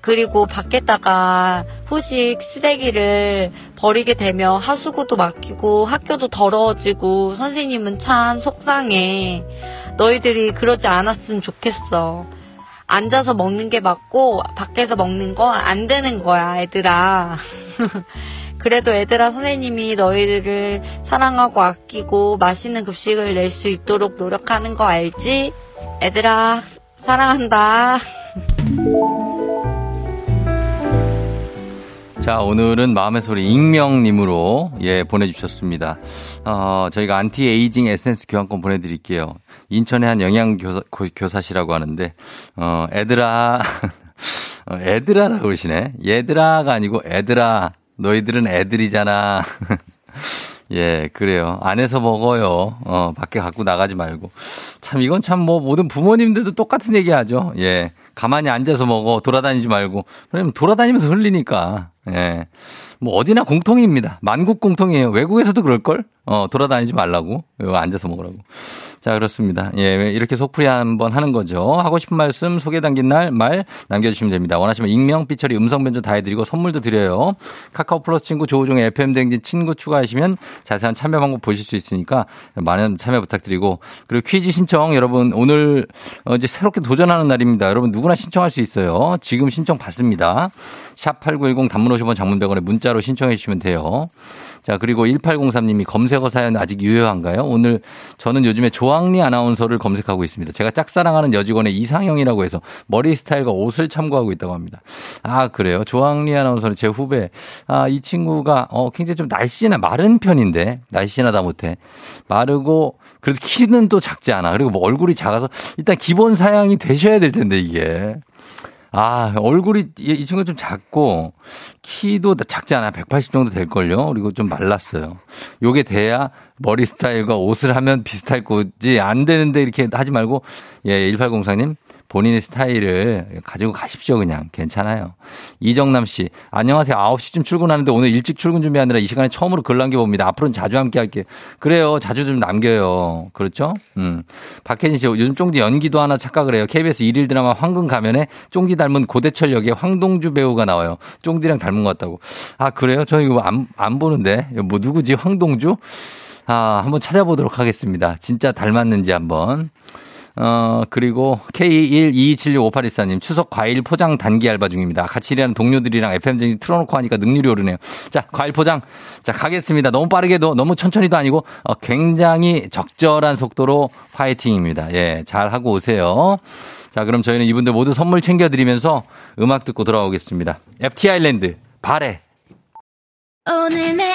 그리고 밖에다가 후식 쓰레기를 버리게 되면 하수구도 막히고 학교도 더러워지고 선생님은 참 속상해. 너희들이 그러지 않았으면 좋겠어. 앉아서 먹는 게 맞고 밖에서 먹는 건 안 되는 거야, 애들아. [LAUGHS] 그래도 애들아 선생님이 너희들을 사랑하고 아끼고 맛있는 급식을 낼 수 있도록 노력하는 거 알지? 애들아 사랑한다. [LAUGHS] 자, 오늘은 마음의 소리 익명님으로 예, 보내주셨습니다. 어, 저희가 안티에이징 에센스 교환권 보내드릴게요. 인천의 한 영양교사, 고- 교사 시라고 하는데, 어, 애들아, [LAUGHS] 어, 애들아라고 그러시네. 얘들아가 아니고 애들아, 너희들은 애들이잖아. [LAUGHS] 예, 그래요. 안에서 먹어요. 어, 밖에 갖고 나가지 말고. 참, 이건 참 뭐 모든 부모님들도 똑같은 얘기 하죠. 예. 가만히 앉아서 먹어. 돌아다니지 말고. 그러면 돌아다니면서 흘리니까. 예. 뭐 어디나 공통입니다. 만국 공통이에요. 외국에서도 그럴걸? 어, 돌아다니지 말라고. 앉아서 먹으라고. 자, 그렇습니다. 예, 이렇게 속풀이 한번 하는 거죠. 하고 싶은 말씀 소개 담긴 날 말 남겨주시면 됩니다. 원하시면 익명, 삐처리, 음성 변조 다 해드리고 선물도 드려요. 카카오 플러스 친구 조우종의 FM 댕진 친구 추가하시면 자세한 참여 방법 보실 수 있으니까 많은 참여 부탁드리고 그리고 퀴즈 신청 여러분 오늘 어, 이제 새롭게 도전하는 날입니다. 여러분 누구나 신청할 수 있어요. 지금 신청 받습니다. 샵 8910 단문 50원 장문 100원에 문자로 신청해 주시면 돼요. 자, 그리고 1803님이 검색어 사연 아직 유효한가요? 오늘 저는 요즘에 조항리 아나운서를 검색하고 있습니다. 제가 짝사랑하는 여직원의 이상형이라고 해서 머리 스타일과 옷을 참고하고 있다고 합니다. 아, 그래요? 조항리 아나운서는 제 후배. 아, 이 친구가 어, 굉장히 좀 날씬한 마른 편인데 날씬하다 못해. 마르고 그래도 키는 또 작지 않아. 그리고 뭐 얼굴이 작아서 일단 기본 사양이 되셔야 될 텐데 이게. 아, 얼굴이 이 친구 좀 작고 키도 작지 않아. 180 정도 될걸요. 그리고 좀 말랐어요. 요게 돼야 머리 스타일과 옷을 하면 비슷할 거지 안 되는데 이렇게 하지 말고 예, 1804님 본인의 스타일을 가지고 가십시오, 그냥. 괜찮아요. 이정남 씨, 안녕하세요. 9시쯤 출근하는데 오늘 일찍 출근 준비하느라 이 시간에 처음으로 글 남겨봅니다. 앞으로는 자주 함께 할게요. 그래요. 자주 좀 남겨요. 그렇죠? 음. 박혜진 씨, 요즘 쫑디 연기도 하나 착각을 해요. KBS 일일 드라마 황금 가면에 쫑디 닮은 고대철 역의 황동주 배우가 나와요. 쫑디랑 닮은 것 같다고. 아, 그래요? 저 이거 안, 안 보는데. 뭐 누구지? 황동주? 아, 한번 찾아보도록 하겠습니다. 진짜 닮았는지 한번. 어, 그리고 K122765814님, 추석 과일 포장 단기 알바 중입니다. 같이 일하는 동료들이랑 FM쟁이 틀어놓고 하니까 능률이 오르네요. 자, 과일 포장. 자, 가겠습니다. 너무 빠르게도, 너무 천천히도 아니고, 어, 굉장히 적절한 속도로 파이팅입니다. 예, 잘 하고 오세요. 자, 그럼 저희는 이분들 모두 선물 챙겨드리면서 음악 듣고 돌아오겠습니다. FT 아일랜드, 바래. 오늘 내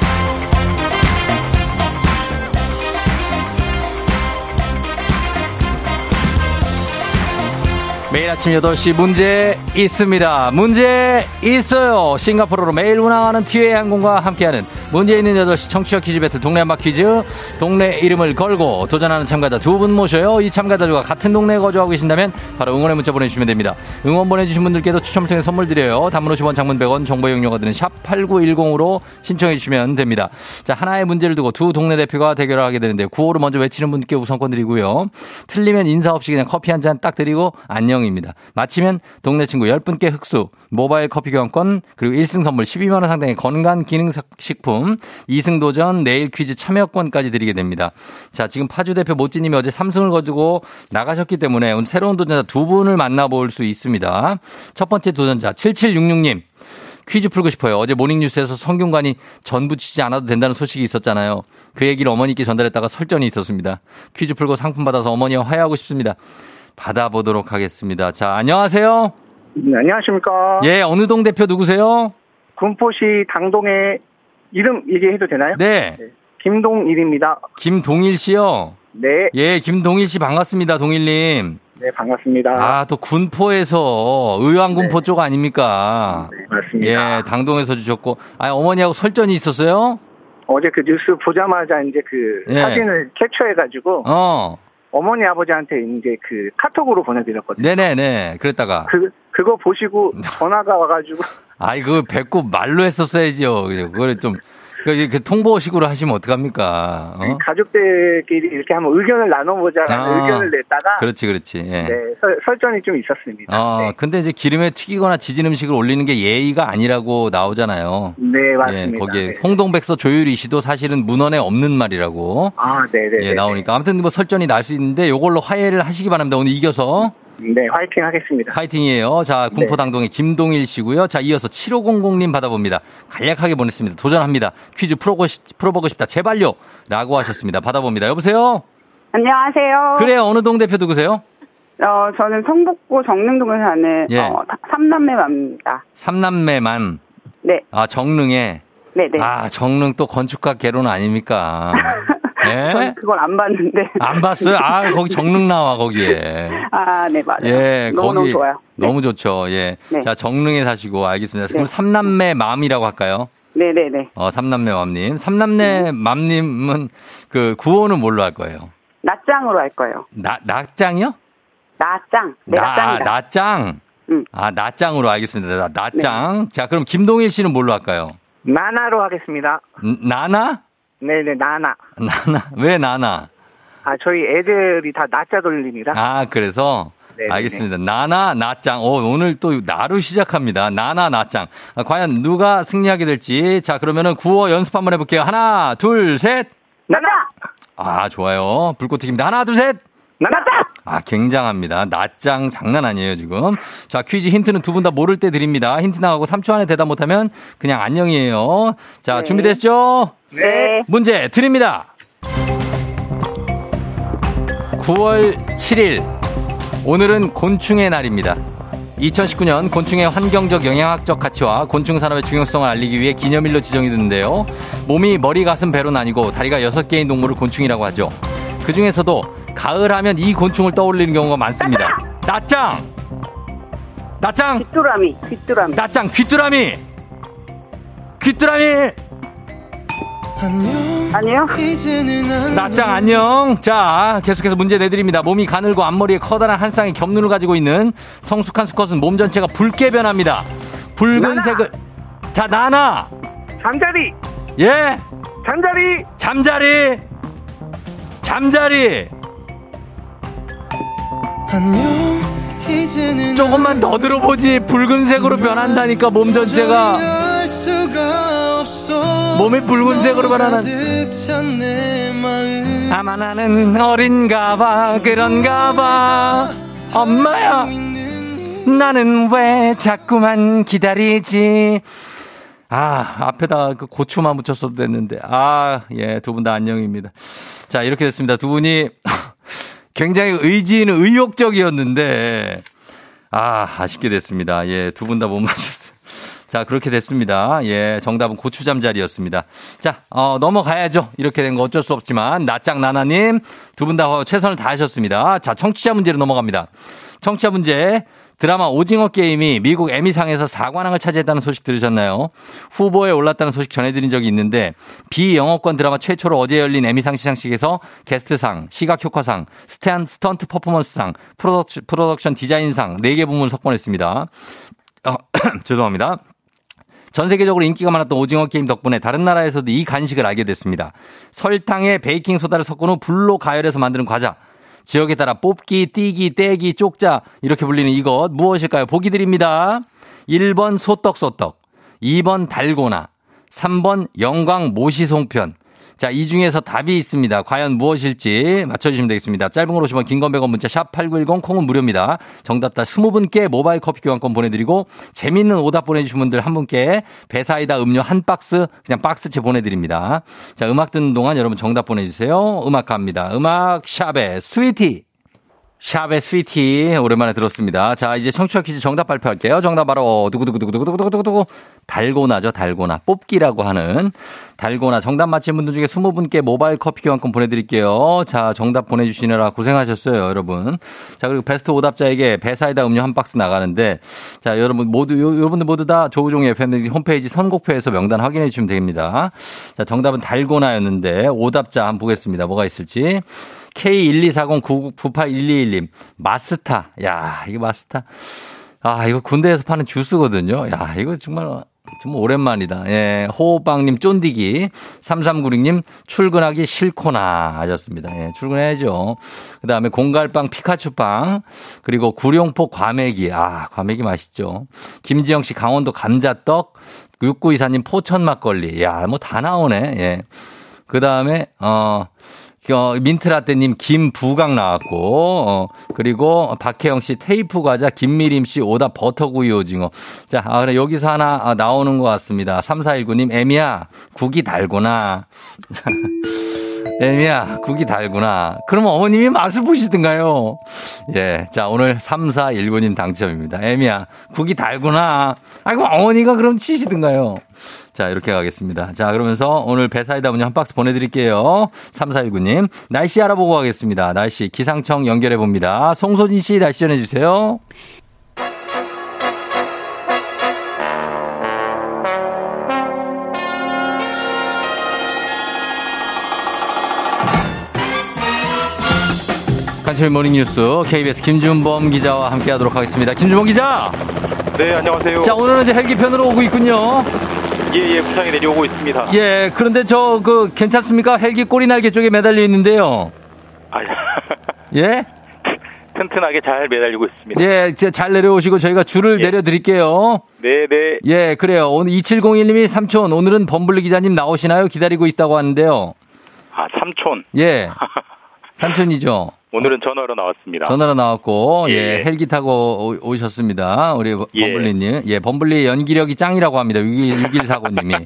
매일 아침 8시 문제 있습니다. 문제 있어요. 싱가포르로 매일 운항하는 티웨이 항공과 함께하는 문제 있는 8시 청취자 퀴즈 배틀 동네 한바 퀴즈 동네 이름을 걸고 도전하는 참가자 두 분 모셔요. 이 참가자들과 같은 동네에 거주하고 계신다면 바로 응원의 문자 보내주시면 됩니다. 응원 보내주신 분들께도 추첨을 통해 선물 드려요. 단문 50원 장문 100원 정보 이용료가 드는 샵 8910으로 신청해 주시면 됩니다. 자 하나의 문제를 두고 두 동네 대표가 대결을 하게 되는데 구호를 먼저 외치는 분께 우선권 드리고요. 틀리면 인사 없이 그냥 커피 한 잔 딱 드리고 안녕 입니다. 마치면 동네 친구 10분께 흑수 모바일 커피 교환권 그리고 1승 선물 12만 원 상당의 건강 기능식품 2승 도전 내일 퀴즈 참여권까지 드리게 됩니다. 자, 지금 파주 대표 모찌님이 어제 3승을 거두고 나가셨기 때문에 오늘 새로운 도전자 두 분을 만나볼 수 있습니다. 첫 번째 도전자 7766님. 퀴즈 풀고 싶어요. 어제 모닝뉴스에서 성균관이 전 부치지 않아도 된다는 소식이 있었잖아요. 그 얘기를 어머니께 전달했다가 설전이 있었습니다. 퀴즈 풀고 상품 받아서 어머니와 화해하고 싶습니다. 받아보도록 하겠습니다. 자, 안녕하세요. 네, 안녕하십니까. 예, 어느 동 대표 누구세요? 군포시 당동의 이름 얘기해도 되나요? 네. 네. 김동일입니다. 김동일 씨요? 네. 예, 김동일 씨 반갑습니다, 동일님. 네, 반갑습니다. 아, 또 군포에서 의왕군포 네. 쪽 아닙니까? 네, 맞습니다. 예, 당동에서 주셨고. 아, 어머니하고 설전이 있었어요? 어제 그 뉴스 보자마자 이제 그 예. 사진을 캡처해가지고. 어. 어머니 아버지한테 이제 그 카톡으로 보내드렸거든요. 네네네. 그랬다가 그 그거 보시고 [LAUGHS] 전화가 와가지고. 아이 그 배꼽 말로 했었어야지요. 그, 그 통보식으로 하시면 어떡합니까? 어? 가족들끼리 이렇게 한번 의견을 나눠보자 아, 의견을 냈다가. 그렇지, 그렇지. 예. 네, 설, 설전이 좀 있었습니다. 어, 네. 근데 이제 기름에 튀기거나 지진 음식을 올리는 게 예의가 아니라고 나오잖아요. 네, 맞습니다. 예, 거기에 네. 홍동백서 조유리 씨도 사실은 문헌에 없는 말이라고. 아, 네네. 네, 예, 네, 나오니까. 아무튼 뭐 설전이 날 수 있는데 요걸로 화해를 하시기 바랍니다. 오늘 이겨서. 네, 화이팅 하겠습니다. 화이팅이에요. 자, 군포당동의 네. 김동일 씨고요. 자, 이어서 7500님 받아봅니다. 간략하게 보냈습니다. 도전합니다. 퀴즈 풀어보고, 싶, 풀어보고 싶다. 제발요. 라고 하셨습니다. 받아봅니다. 여보세요? 안녕하세요. 그래요. 어느 동 대표 누구세요? 어, 저는 성북구 정릉동에 사는 예. 어, 삼남매맘입니다. 삼남매맘. 네. 아, 정릉에. 네, 네. 아, 정릉 또 건축가 개론 아닙니까? [LAUGHS] 네? [LAUGHS] 그걸 안 봤는데. 안 봤어요? 아, 거기 정릉 나와, 거기에. [LAUGHS] 아, 네, 맞아요. 예, 너무, 거기. 너무 좋아요. 네. 너무 좋죠, 예. 네. 자, 정릉에 사시고, 알겠습니다. 그럼 네. 삼남매 맘이라고 할까요? 네네네. 네, 어, 삼남매 맘님. 삼남매 맘님은 그 구호는 뭘로 할 거예요? 낮장으로 할 거예요. 나, 낮장이요? 낮장. 네, 나, 낮장. 응. 아, 낮장으로 알겠습니다. 나, 낮장. 네. 자, 그럼 김동일 씨는 뭘로 할까요? 나나로 하겠습니다. 나나? 네네, 나나. 나나. 왜 나나? 아, 저희 애들이 다 나자 돌립니다. 아, 그래서? 네네네. 알겠습니다. 나나, 나짱. 오, 오늘 또 나로 시작합니다. 나나, 나짱. 아, 과연 누가 승리하게 될지. 자, 그러면은 구호 연습 한번 해볼게요. 하나, 둘, 셋. 나나! 아, 좋아요. 불꽃튀기입니다. 하나, 둘, 셋. 나나! 아, 굉장합니다. 낮장 장난 아니에요, 지금. 자, 퀴즈 힌트는 두 분 다 모를 때 드립니다. 힌트 나가고 3초 안에 대답 못하면 그냥 안녕이에요. 자, 네. 준비됐죠? 네. 문제 드립니다. 9월 7일. 오늘은 곤충의 날입니다. 2019년 곤충의 환경적 영양학적 가치와 곤충 산업의 중요성을 알리기 위해 기념일로 지정이 됐는데요. 몸이 머리, 가슴, 배로 나뉘고 다리가 6개인 동물을 곤충이라고 하죠. 그 중에서도 가을 하면 이 곤충을 떠올리는 경우가 많습니다. [LAUGHS] 나짱! 나짱! 귀뚜라미, 귀뚜라미. 나짱, 귀뚜라미! 귀뚜라미! 아니요. 나짱 안녕. 자, 계속해서 문제 내드립니다. 몸이 가늘고 앞머리에 커다란 한 쌍의 겹눈을 가지고 있는 성숙한 수컷은 몸 전체가 붉게 변합니다. 붉은색을. 나나. 자, 나나. 잠자리. 예. 잠자리. 잠자리. 잠자리. 조금만 더 들어보지. 붉은색으로 변한다니까 몸 전체가. 몸이 붉은색으로 변하는. 아마 나는 어린가 봐. 그런가 봐. 엄마야 나는 왜 자꾸만 기다리지? 아 앞에다 그 고추만 묻혔어도 됐는데. 아 예 두 분 다 안녕입니다. 자 이렇게 됐습니다. 두 분이 굉장히 의지는 의욕적이었는데 아 아쉽게 됐습니다 예 두 분 다 못 맞췄어요 자, 그렇게 됐습니다. 예, 정답은 고추잠자리였습니다. 자, 어, 넘어가야죠. 이렇게 된 거 어쩔 수 없지만, 나짱 나나님, 두 분 다 최선을 다하셨습니다. 자, 청취자 문제로 넘어갑니다. 청취자 문제. 드라마 오징어 게임이 미국 에미상에서 4관왕을 차지했다는 소식 들으셨나요? 후보에 올랐다는 소식 전해드린 적이 있는데 비영어권 드라마 최초로 어제 열린 에미상 시상식에서 게스트상, 시각효과상, 스탠 스턴트 퍼포먼스상, 프로덕션, 프로덕션 디자인상 4개 부문을 석권했습니다. 어, [CLEARS THROAT] 죄송합니다. 전 세계적으로 인기가 많았던 오징어 게임 덕분에 다른 나라에서도 이 간식을 알게 됐습니다. 설탕에 베이킹 소다를 섞은 후 불로 가열해서 만드는 과자. 지역에 따라 뽑기, 띠기, 떼기, 쪽자 이렇게 불리는 이것 무엇일까요? 보기 드립니다. 1번 소떡소떡, 2번 달고나, 3번 영광 모시송편, 자, 이 중에서 답이 있습니다. 과연 무엇일지 맞춰주시면 되겠습니다. 짧은 걸 오시면 긴건 100원 문자 샵 8910 콩은 무료입니다. 정답다 20분께 모바일 커피 교환권 보내드리고 재밌는 오답 보내주신 분들 한 분께 배사이다 음료 한 박스 그냥 박스채 보내드립니다. 자, 음악 듣는 동안 여러분 정답 보내주세요. 음악 갑니다. 음악 샵의 스위티. 샵의 스위티 오랜만에 들었습니다. 자 이제 청취자 퀴즈 정답 발표할게요. 정답 바로 두구두구두구두구두구두구두구 달고나죠 달고나 뽑기라고 하는 달고나 정답 맞힌 분들 중에 20분께 모바일 커피 교환권 보내드릴게요. 자 정답 보내주시느라 고생하셨어요 여러분. 자 그리고 베스트 오답자에게 배사이다 음료 한 박스 나가는데 자 여러분 모두 여러분들 모두 다 조우종의 FM 홈페이지 선곡표에서 명단 확인해 주시면 됩니다. 자 정답은 달고나였는데 오답자 한번 보겠습니다. 뭐가 있을지. K12409981221님, 마스타. 야, 이거 마스타. 아, 이거 군대에서 파는 주스거든요. 야, 이거 정말 좀 오랜만이다. 예, 호빵님 쫀디기. 3396님 출근하기 싫구나 하셨습니다. 예, 출근해야죠. 그 다음에 공갈빵 피카츄빵. 그리고 구룡포 과메기. 아, 과메기 맛있죠. 김지영 씨 강원도 감자떡. 6924님 포천 막걸리. 야, 뭐 다 나오네. 예. 그 다음에, 어, 어, 민트라떼님 김부각 나왔고, 어, 그리고 박혜영 씨 테이프 과자, 김미림 씨 오다 버터구이 오징어. 자, 아, 그래, 여기서 하나 아, 나오는 것 같습니다. 3419님, 애미야, 국이 달구나. 애미야, [LAUGHS] 국이 달구나. 그러면 어머님이 맛을 보시든가요? 예. 자, 오늘 3419님 당첨입니다. 애미야, 국이 달구나. 아이고, 어머니가 그럼 치시든가요? 자, 이렇게 가겠습니다. 자, 그러면서 오늘 배사이다 문제 한 박스 보내드릴게요. 3419님. 날씨 알아보고 가겠습니다. 날씨 기상청 연결해 봅니다. 송소진 씨 날씨 전해주세요. 간추 모닝뉴스 KBS 김준범 기자와 함께하도록 하겠습니다. 김준범 기자. 네, 안녕하세요. 자, 오늘은 이제 헬기 편으로 오고 있군요. 예, 예, 부상이 내려오고 있습니다. 예, 그런데 저, 그, 괜찮습니까? 헬기 꼬리 날개 쪽에 매달려 있는데요. 아, [LAUGHS] 예? 튼튼하게 잘 매달리고 있습니다. 예, 잘 내려오시고 저희가 줄을 예. 내려드릴게요. 네, 네. 예, 그래요. 오늘 2701님이 삼촌, 오늘은 범블리 기자님 나오시나요? 기다리고 있다고 하는데요. 아, 삼촌. 예. [LAUGHS] 삼촌이죠. 오늘은 전화로 나왔습니다. 전화로 나왔고, 예, 예 헬기 타고 오, 셨습니다 우리 예. 범블리님. 예, 범블리 연기력이 짱이라고 합니다. 6149님이.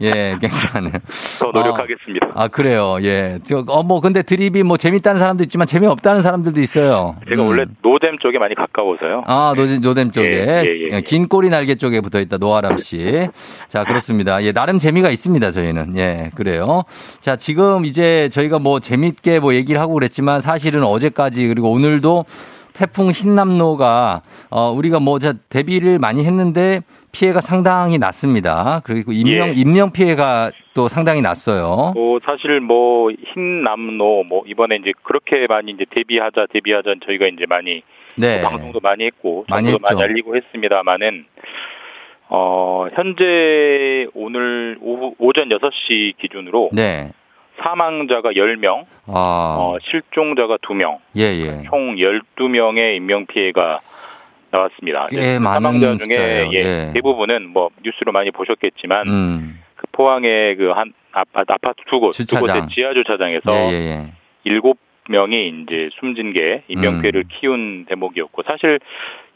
예, 괜찮아요. 더 노력하겠습니다. 아, 아, 그래요. 예. 저, 어, 뭐, 근데 드립이 뭐 재밌다는 사람도 있지만 재미없다는 사람들도 있어요. 제가 음. 원래 노잼 쪽에 많이 가까워서요. 아, 노, 쪽에. 예, 예, 예, 예. 긴 꼬리 날개 쪽에 붙어 있다. 노아람 씨. 자, 그렇습니다. 예, 나름 재미가 있습니다. 저희는. 예, 그래요. 자, 지금 이제 저희가 뭐 재밌게 뭐 얘기를 하고 그랬지만 사실은 어제까지 그리고 오늘도 태풍 흰남노가 어 우리가 뭐 대비를 많이 했는데 피해가 상당히 났습니다. 그리고 인명 예. 인명 피해가 또 상당히 났어요. 뭐 사실 뭐 흰남노 뭐 이번에 이제 그렇게 많이 이제 대비하자 대비하자 저희가 이제 많이 네. 뭐 방송도 많이 했고 많이 했죠. 많이 알리고 했습니다만은 어 현재 오늘 오후 오전 6시 기준으로 네. 사망자가 10명, 아. 어, 실종자가 2명, 예, 예. 총 12명의 인명피해가 나왔습니다. 꽤 많은 사망자 중에 예, 예. 대부분은 뭐 뉴스로 많이 보셨겠지만 음. 그 포항의 그 한 아파트, 아파트 두 곳, 주차장. 두 곳의 지하 주차장에서 예, 예, 예. 일곱 명이 이제 숨진 게 인명피해를 음. 키운 대목이었고 사실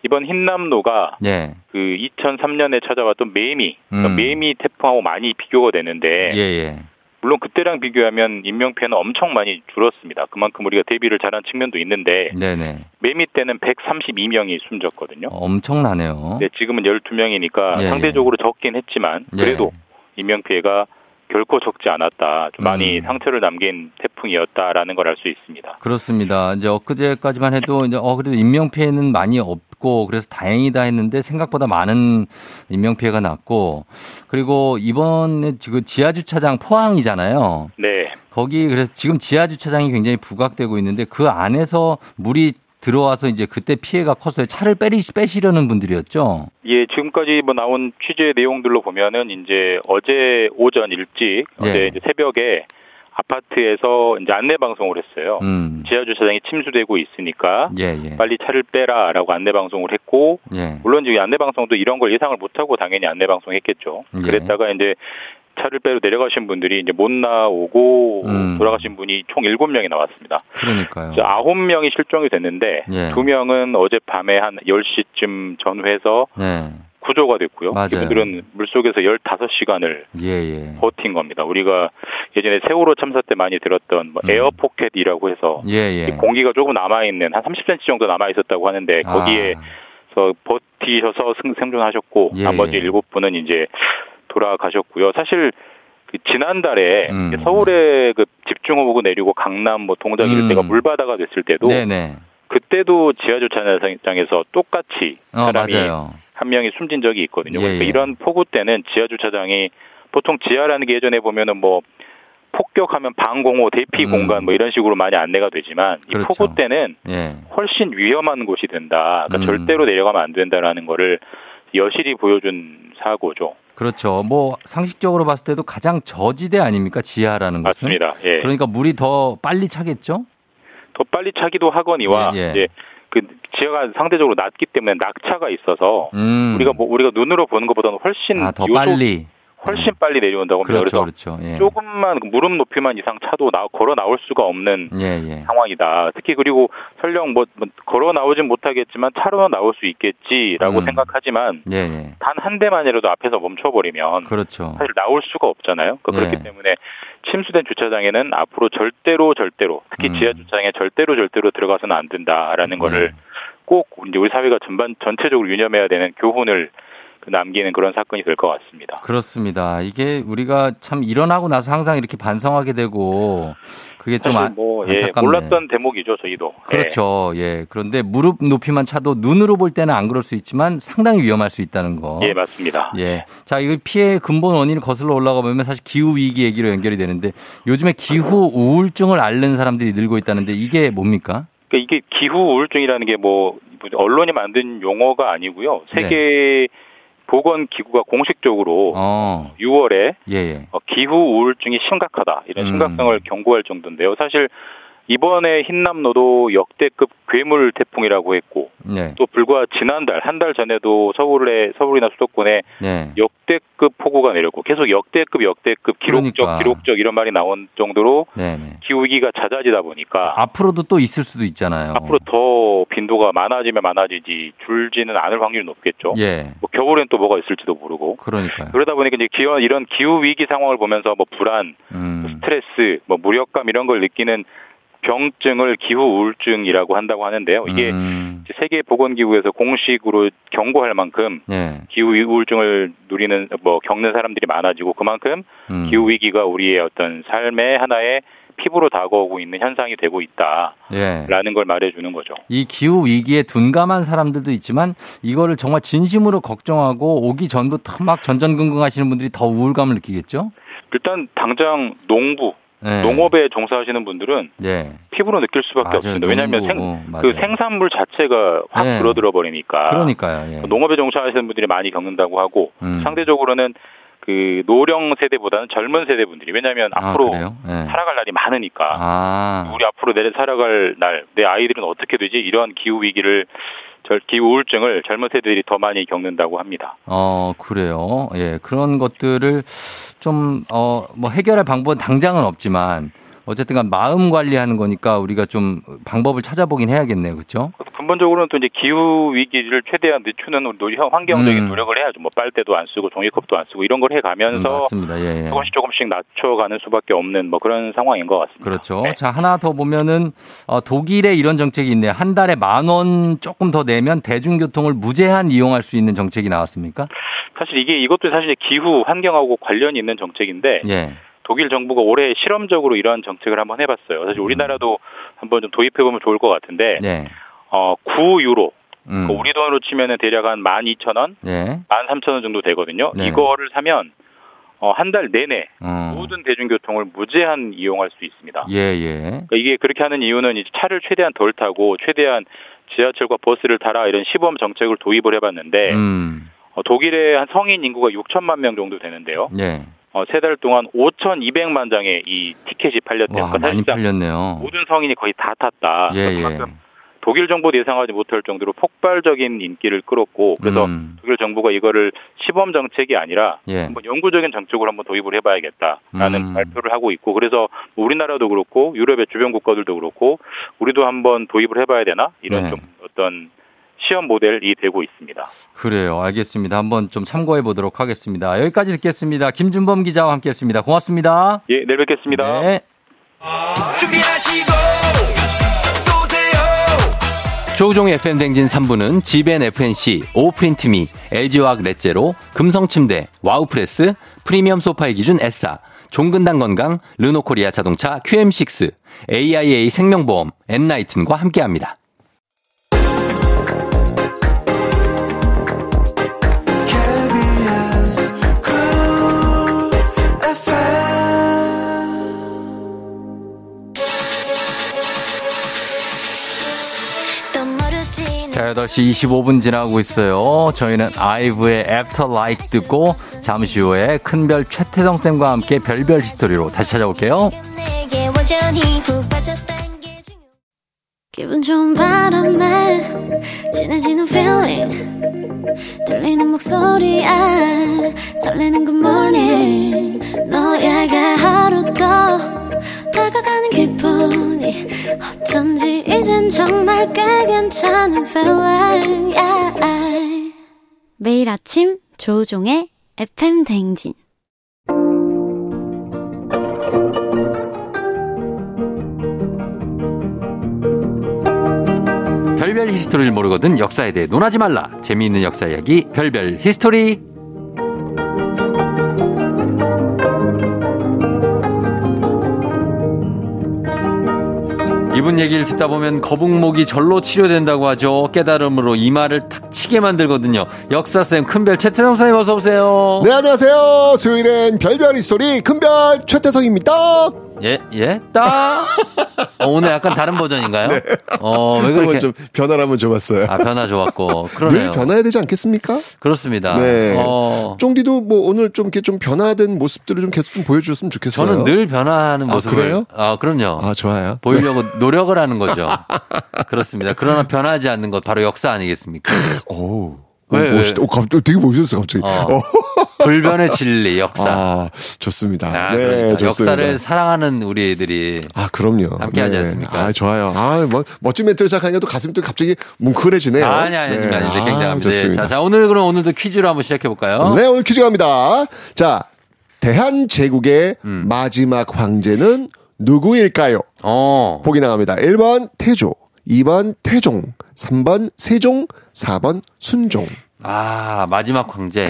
이번 흰남노가 예. 그 2003년에 찾아왔던 매미, 그러니까 음. 매미 태풍하고 많이 비교가 되는데 예, 예. 물론 그때랑 비교하면 인명피해는 엄청 많이 줄었습니다. 그만큼 우리가 대비를 잘한 측면도 있는데 네네. 매미 때는 132명이 숨졌거든요. 엄청나네요. 네, 지금은 12명이니까 예, 상대적으로 적긴 했지만 예. 그래도 예. 인명피해가 결코 적지 않았다. 좀 많이 음. 상처를 남긴 태풍이었다라는 걸 알 수 있습니다. 그렇습니다. 이제 엊그제까지만 해도 이제 어 그래도 인명 피해는 많이 없 고 그래서 다행이다 했는데 생각보다 많은 인명 피해가 났고 그리고 이번에 지금 지하 주차장 포항이잖아요. 네. 거기 그래서 지금 지하 주차장이 굉장히 부각되고 있는데 그 안에서 물이 들어와서 이제 그때 피해가 컸어요. 차를 빼리, 빼시려는 분들이었죠? 예, 지금까지 뭐 나온 취재 내용들로 보면은 이제 어제 오전 일찍, 예. 어제 새벽에 아파트에서 이제 안내 방송을 했어요. 음. 지하 주차장이 침수되고 있으니까 예, 예. 빨리 차를 빼라라고 안내 방송을 했고 예. 물론 이제 안내 방송도 이런 걸 예상을 못 하고 당연히 안내 방송했겠죠. 예. 그랬다가 이제 차를 빼러 내려가신 분들이 이제 못 나오고 음. 돌아가신 분이 총 7명이 나왔습니다. 그러니까요. 9명이 실종이 됐는데 예. 2명은 어젯밤에 한 10시쯤 전후해서 네. 구조가 됐고요. 맞아요. 이분들은 물속에서 15시간을 예, 예. 버틴 겁니다. 우리가 예전에 세월호 참사 때 많이 들었던 뭐 음. 에어포켓이라고 해서 예, 예. 공기가 조금 남아있는 한 30cm 정도 남아있었다고 하는데 아. 거기에 서 버티셔서 생존하셨고 예, 나머지 예. 7분은 이제 돌아가셨고요. 사실 그 지난달에 음. 서울에 그 집중호우가 내리고 강남 뭐 동작 일대가 음. 물바다가 됐을 때도 네네. 그때도 지하주차장에서 똑같이 어, 사람이 어, 한 명이 숨진 적이 있거든요. 예, 그러니까 예. 이런 폭우 때는 지하 주차장이 보통 지하라는 게 예전에 보면은 뭐 폭격하면 방공호, 대피 음. 공간 뭐 이런 식으로 많이 안내가 되지만 그렇죠. 이 폭우 때는 예. 훨씬 위험한 곳이 된다. 그러니까 음. 절대로 내려가면 안 된다라는 거를 여실히 보여준 사고죠. 그렇죠. 뭐 상식적으로 봤을 때도 가장 저지대 아닙니까? 지하라는 것은. 맞습니다. 예. 그러니까 물이 더 빨리 차겠죠? 더 빨리 차기도 하거니와 예, 예. 그 지하가 상대적으로 낮기 때문에 낙차가 있어서 음. 우리가 뭐 우리가 눈으로 보는 것보다는 훨씬 아, 더 요소, 빨리 훨씬 빨리 내려온다고 합니다. 그렇죠, 그래서 그렇죠. 예. 조금만 무릎 높이만 이상 차도 나, 걸어 나올 수가 없는 예, 예. 상황이다. 특히 그리고 설령 뭐, 뭐 걸어 나오진 못하겠지만 차로 나올 수 있겠지라고 음. 생각하지만 예, 예. 단한 대만이라도 앞에서 멈춰버리면 그렇죠. 사실 나올 수가 없잖아요. 그러니까 그렇기 예. 때문에 침수된 주차장에는 앞으로 절대로 절대로 특히 음. 지하 주차장에 절대로 절대로 들어가서는 안 된다라는 거를 꼭 이제 우리 사회가 전반 전체적으로 유념해야 되는 교훈을 남기는 그런 사건이 될 것 같습니다. 그렇습니다. 이게 우리가 참 일어나고 나서 항상 이렇게 반성하게 되고 그게 좀 아, 뭐, 예, 몰랐던 대목이죠, 저희도. 그렇죠. 예. 예. 그런데 무릎 높이만 차도 눈으로 볼 때는 안 그럴 수 있지만 상당히 위험할 수 있다는 거. 예, 맞습니다. 예. 자, 이거 피해 근본 원인을 거슬러 올라가 보면 사실 기후 위기 얘기로 연결이 되는데 요즘에 기후 우울증을 앓는 사람들이 늘고 있다는데 이게 뭡니까? 그러니까 이게 기후 우울증이라는 게 뭐 언론이 만든 용어가 아니고요. 세계 네. 보건기구가 공식적으로 어. 6월에 예, 예. 어, 기후 우울증이 심각하다 이런 음. 심각성을 음. 경고할 정도인데요. 사실 이번에 흰남노도 역대급 괴물 태풍이라고 했고 네. 또 불과 지난달 한 달 전에도 서울에 서울이나 수도권에 네. 역대급 폭우가 내렸고 계속 역대급 역대급 기록적 그러니까. 기록적 이런 말이 나온 정도로 네, 네. 기후 위기가 잦아지다 보니까 앞으로도 또 있을 수도 있잖아요. 앞으로 더 빈도가 많아지면 많아지지 줄지는 않을 확률이 높겠죠. 예. 뭐 겨울엔 또 뭐가 있을지도 모르고. 그러니까 그러다 보니까 이제 기후 이런 기후 위기 상황을 보면서 뭐 불안, 음. 스트레스, 뭐 무력감 이런 걸 느끼는 병증을 기후 우울증이라고 한다고 하는데요. 이게 음. 세계 보건기구에서 공식으로 경고할 만큼 네. 기후 우울증을 누리는 뭐 겪는 사람들이 많아지고 그만큼 음. 기후 위기가 우리의 어떤 삶의 하나의 피부로 다가오고 있는 현상이 되고 있다라는 예. 걸 말해주는 거죠. 이 기후 위기에 둔감한 사람들도 있지만 이거를 정말 진심으로 걱정하고 오기 전부터 막 전전긍긍하시는 분들이 더 우울감을 느끼겠죠. 일단 당장 농부 네. 농업에 종사하시는 분들은 네. 피부로 느낄 수밖에 맞아요. 없습니다. 왜냐하면 생, 어, 그 생산물 자체가 확 네. 줄어들어 버리니까. 그러니까요. 예. 농업에 종사하시는 분들이 많이 겪는다고 하고 음. 상대적으로는 그 노령 세대보다는 젊은 세대분들이 왜냐하면 아, 앞으로 네. 살아갈 날이 많으니까 아. 우리 앞으로 내려 살아갈 날 내 아이들은 어떻게 되지 이런 기후 위기를 기후 우울증을 젊은 세대들이 더 많이 겪는다고 합니다. 어 그래요. 예 그런 것들을 좀, 어, 뭐 해결할 방법은 당장은 없지만 어쨌든 간 마음 관리하는 거니까 우리가 좀 방법을 찾아보긴 해야겠네요. 그렇죠? 근본적으로는 또 이제 기후 위기를 최대한 늦추는 환경적인 음. 노력을 해야죠. 뭐 빨대도 안 쓰고 종이컵도 안 쓰고 이런 걸 해 가면서 음. 예, 예. 조금씩 조금씩 낮춰 가는 수밖에 없는 뭐 그런 상황인 것 같습니다. 그렇죠. 네. 자, 하나 더 보면은 어, 독일에 이런 정책이 있네요. 한 달에 만 원 조금 더 내면 대중교통을 무제한 이용할 수 있는 정책이 나왔습니까? 사실 이게 이것도 사실 기후 환경하고 관련이 있는 정책인데 예. 독일 정부가 올해 실험적으로 이러한 정책을 한번 해봤어요. 사실 음. 우리나라도 한번 좀 도입해보면 좋을 것 같은데, 네. 어, 9유로. 음. 그 우리 돈으로 치면은 대략 한 12,000원, 네. 13,000원 정도 되거든요. 네. 이거를 사면 어, 한 달 내내 어. 모든 대중교통을 무제한 이용할 수 있습니다. 예, 예. 그러니까 이게 그렇게 하는 이유는 이제 차를 최대한 덜 타고 최대한 지하철과 버스를 타라 이런 시범 정책을 도입을 해봤는데 음. 어, 독일의 한 성인 인구가 6천만 명 정도 되는데요. 예. 어, 세 달 동안 5,200만 장의 이 티켓이 팔렸대요. 와, 그러니까 많이 팔렸네요. 모든 성인이 거의 다 탔다. 예, 예. 독일 정부도 예상하지 못할 정도로 폭발적인 인기를 끌었고 그래서 음. 독일 정부가 이거를 시범 정책이 아니라 예. 한번 영구적인 정책으로 한번 도입을 해봐야겠다라는 음. 발표를 하고 있고 그래서 우리나라도 그렇고 유럽의 주변 국가들도 그렇고 우리도 한번 도입을 해봐야 되나 이런 네. 좀 어떤 시험 모델이 되고 있습니다. 그래요. 알겠습니다. 한번 좀 참고해 보도록 하겠습니다. 여기까지 듣겠습니다. 김준범 기자와 함께 했습니다. 고맙습니다. 예, 내일 뵙겠습니다. 네. 조우종의 FM댕진 3부는 지벤 FNC, 오프린트미, LG화학 렛제로, 금성침대, 와우프레스, 프리미엄 소파의 기준 S사, 종근당 건강, 르노코리아 자동차 QM6, AIA 생명보험, 엔나이튼과 함께합니다. 자, 8시 25분 지나고 있어요. 저희는 아이브의 After LIKE 듣고 잠시 후에 큰별 최태성 쌤과 함께 별별 히스토리로 다시 찾아올게요. 기분 좋은 바람에 진해지는 feeling 들리는 목소리에 설레는 good morning 너에게 하루 더 다가가는 기분이 어쩐지 이젠 정말 꽤 괜찮은 feeling yeah. 매일 아침 조우종의 FM 댕진 별별 히스토리를 모르거든 역사에 대해 논하지 말라. 재미있는 역사 이야기 별별 히스토리. 이분 얘기를 듣다 보면 거북목이 절로 치료된다고 하죠. 깨달음으로 이마를 탁 치게 만들거든요. 역사쌤 큰별 최태성 선생님 어서 오세요. 네 안녕하세요. 수요일엔 별별 히스토리 큰별 최태성입니다. 예, 예, 따. [LAUGHS] 어, 오늘 약간 다른 버전인가요? [LAUGHS] 네. 어, 왜 그렇게. 좀 변화를 한번 줘봤어요. 아, 변화 좋았고. [LAUGHS] 그러네요. 늘 변화해야 되지 않겠습니까? 그렇습니다. 네. 어. 쫑디도 뭐 오늘 좀 이렇게 좀 변화된 모습들을 좀 계속 좀 보여주셨으면 좋겠어요. 저는 늘 변화하는 모습을. 아, 그래요? 아, 그럼요. 아, 좋아요. 보이려고 네. 노력을 하는 거죠. [LAUGHS] 그렇습니다. 그러나 변하지 않는 것 바로 역사 아니겠습니까? 오. 왜, 멋있다. 오, 갑자기 되게 멋있었어, 갑자기. 어. 어. 불변의 진리, 역사. 아, 좋습니다. 아, 네, 그러니까. 좋습니다. 역사를 사랑하는 우리 애들이. 아, 그럼요. 함께 하지 네. 않습니까? 아, 좋아요. 아, 뭐, 멋진 멘트를 시작하니까 또 가슴이 또 갑자기 뭉클해지네요. 아, 아니, 아니, 네. 아니, 굉장합니다. 아, 네. 자, 자, 오늘 그럼 오늘도 퀴즈로 한번 시작해 볼까요? 네, 오늘 퀴즈 갑니다. 자, 대한제국의 음. 마지막 황제는 누구일까요? 어. 보기 나갑니다. 1번 태조, 2번 태종, 3번 세종, 4번 순종. 아, 마지막 황제.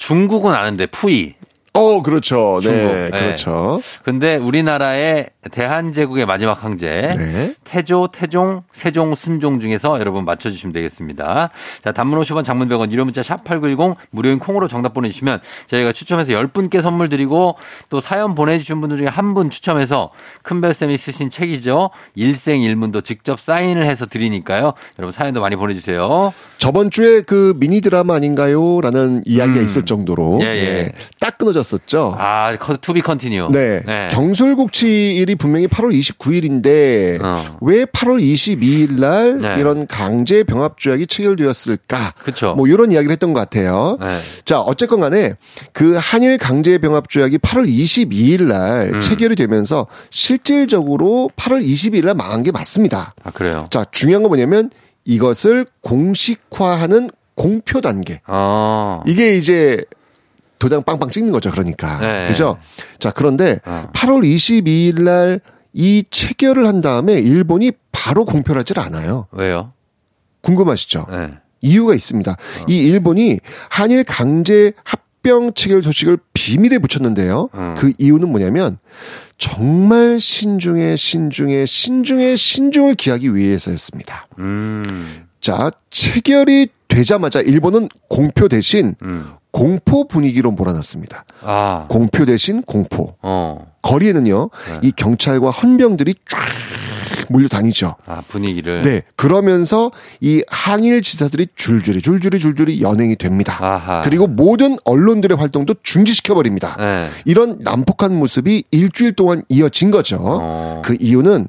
중국은 아는데 푸이. 어, 그렇죠. 네, 중국. 네, 그렇죠. 근데 우리나라의 대한제국의 마지막 황제 네. 태조, 태종, 세종, 순종 중에서 여러분 맞춰주시면 되겠습니다. 자, 단문 50원, 장문 100원, 유료 문자 샵 #8910 무료인 콩으로 정답 보내주시면 저희가 추첨해서 10분께 선물 드리고 또 사연 보내주신 분들 중에 한 분 추첨해서 큰별쌤이 쓰신 책이죠. 일생일문도 직접 사인을 해서 드리니까요. 여러분 사연도 많이 보내주세요. 저번 주에 그 미니 드라마 아닌가요?라는 이야기가 음. 있을 정도로 예, 예. 예, 딱 끊어졌었죠. 아, to be continue. 네. 네. 경술국치 일이 분명히 8월 29일인데 어. 왜 8월 22일 날 네. 이런 강제 병합 조약이 체결되었을까? 그렇죠. 뭐 이런 이야기를 했던 것 같아요. 네. 자, 어쨌건 간에 그 한일 강제 병합 조약이 8월 22일 날 음. 체결이 되면서 실질적으로 8월 22일 날 망한 게 맞습니다. 아, 그래요. 자, 중요한 건 뭐냐면 이것을 공식화하는 공표 단계. 아. 이게 이제 도장 빵빵 찍는 거죠. 그러니까. 네. 그죠? 자, 그런데 어. 8월 22일 날 이 체결을 한 다음에 일본이 바로 공표를 하질 않아요. 왜요? 궁금하시죠? 네. 이유가 있습니다. 어. 이 일본이 한일 강제 합병 체결 소식을 비밀에 붙였는데요. 음. 그 이유는 뭐냐면 정말 신중에 신중에 신중에 신중을 기하기 위해서였습니다. 음. 자, 체결이 되자마자 일본은 공표 대신 음. 공포 분위기로 몰아놨습니다. 아. 공표 대신 공포. 어. 거리에는요, 네. 이 경찰과 헌병들이 쫙 몰려다니죠. 아, 분위기를. 네. 그러면서 이 항일 지사들이 줄줄이 줄줄이 줄줄이 연행이 됩니다. 아하. 그리고 모든 언론들의 활동도 중지시켜 버립니다. 네. 이런 난폭한 모습이 일주일 동안 이어진 거죠. 어. 그 이유는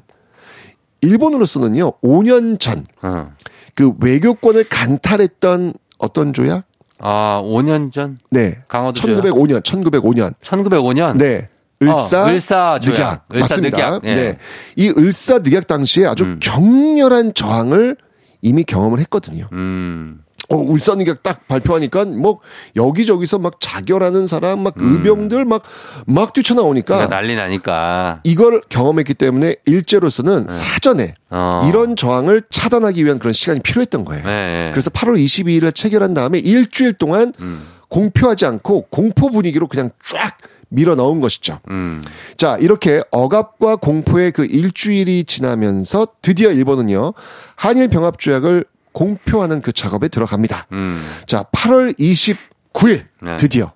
일본으로서는요, 5년 전, 어. 그 외교권을 강탈했던 어떤 조약? 아, 5년 전? 네. 강화도 1905년, 1905년. 1905년? 네. 을사, 어, 을사 늑약. 을사 맞습니다. 늑약. 예. 네. 이 을사 늑약 당시에 아주 음. 격렬한 저항을 이미 경험을 했거든요. 음. 어, 울산 이격 딱 발표하니까 뭐 여기저기서 막 자결하는 사람 막 음. 의병들 막 막 뛰쳐나오니까 그러니까 난리 나니까 이걸 경험했기 때문에 일제로서는 네. 사전에 어. 이런 저항을 차단하기 위한 그런 시간이 필요했던 거예요. 네. 그래서 8월 22일에 체결한 다음에 일주일 동안 음. 공표하지 않고 공포 분위기로 그냥 쫙 밀어 넣은 것이죠. 음. 자, 이렇게 억압과 공포의 그 일주일이 지나면서 드디어 일본은요, 한일 병합 조약을 공표하는 그 작업에 들어갑니다. 음. 자, 8월 29일 네. 드디어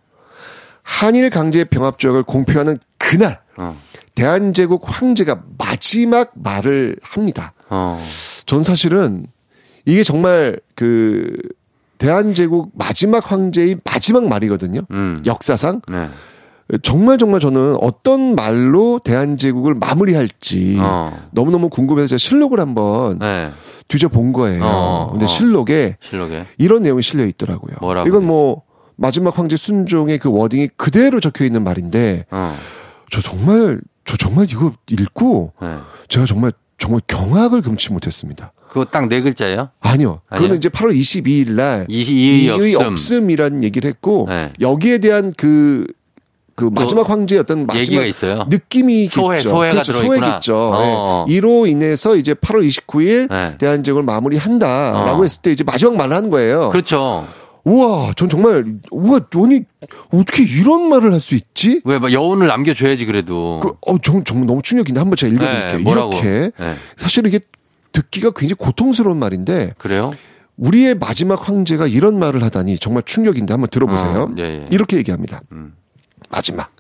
한일 강제 병합 조약을 공표하는 그날 어. 대한제국 황제가 마지막 말을 합니다. 어. 전 사실은 이게 정말 그 대한제국 마지막 황제의 마지막 말이거든요. 음. 역사상. 네. 정말 정말 저는 어떤 말로 대한제국을 마무리할지 어. 너무너무 궁금해서 제가 실록을 한번 네. 뒤져본 거예요. 어. 근데 어. 실록에, 실록에 이런 내용이 실려 있더라고요. 이건 뭐 마지막 황제 순종의 그 워딩이 그대로 적혀 있는 말인데 어. 저 정말 저 정말 이거 읽고 네. 제가 정말 정말 경악을 금치 못했습니다. 그거 딱 네 글자예요? 아니요. 그거는 이제 8월 22일 날 이의 없음. 이라는 얘기를 했고 네. 여기에 대한 그 그그 마지막 황제의 어떤 마지막 느낌이 소회, 있죠. 소회가 그렇죠. 소회겠죠. 어. 네. 이로 인해서 이제 8월 29일 네. 대한제국을 마무리한다라고 어. 했을 때 이제 마지막 말을 한 거예요. 그렇죠. 우와, 전 정말 우와, 아니 어떻게 이런 말을 할 수 있지? 왜, 막 여운을 남겨줘야지 그래도. 그, 어, 정, 정말 너무 충격인데 한번 제가 읽어드릴게요. 네, 이렇게 네. 사실 이게 듣기가 굉장히 고통스러운 말인데. 그래요? 우리의 마지막 황제가 이런 말을 하다니 정말 충격인데 한번 들어보세요. 어, 예, 예. 이렇게 얘기합니다. 음. 마지막.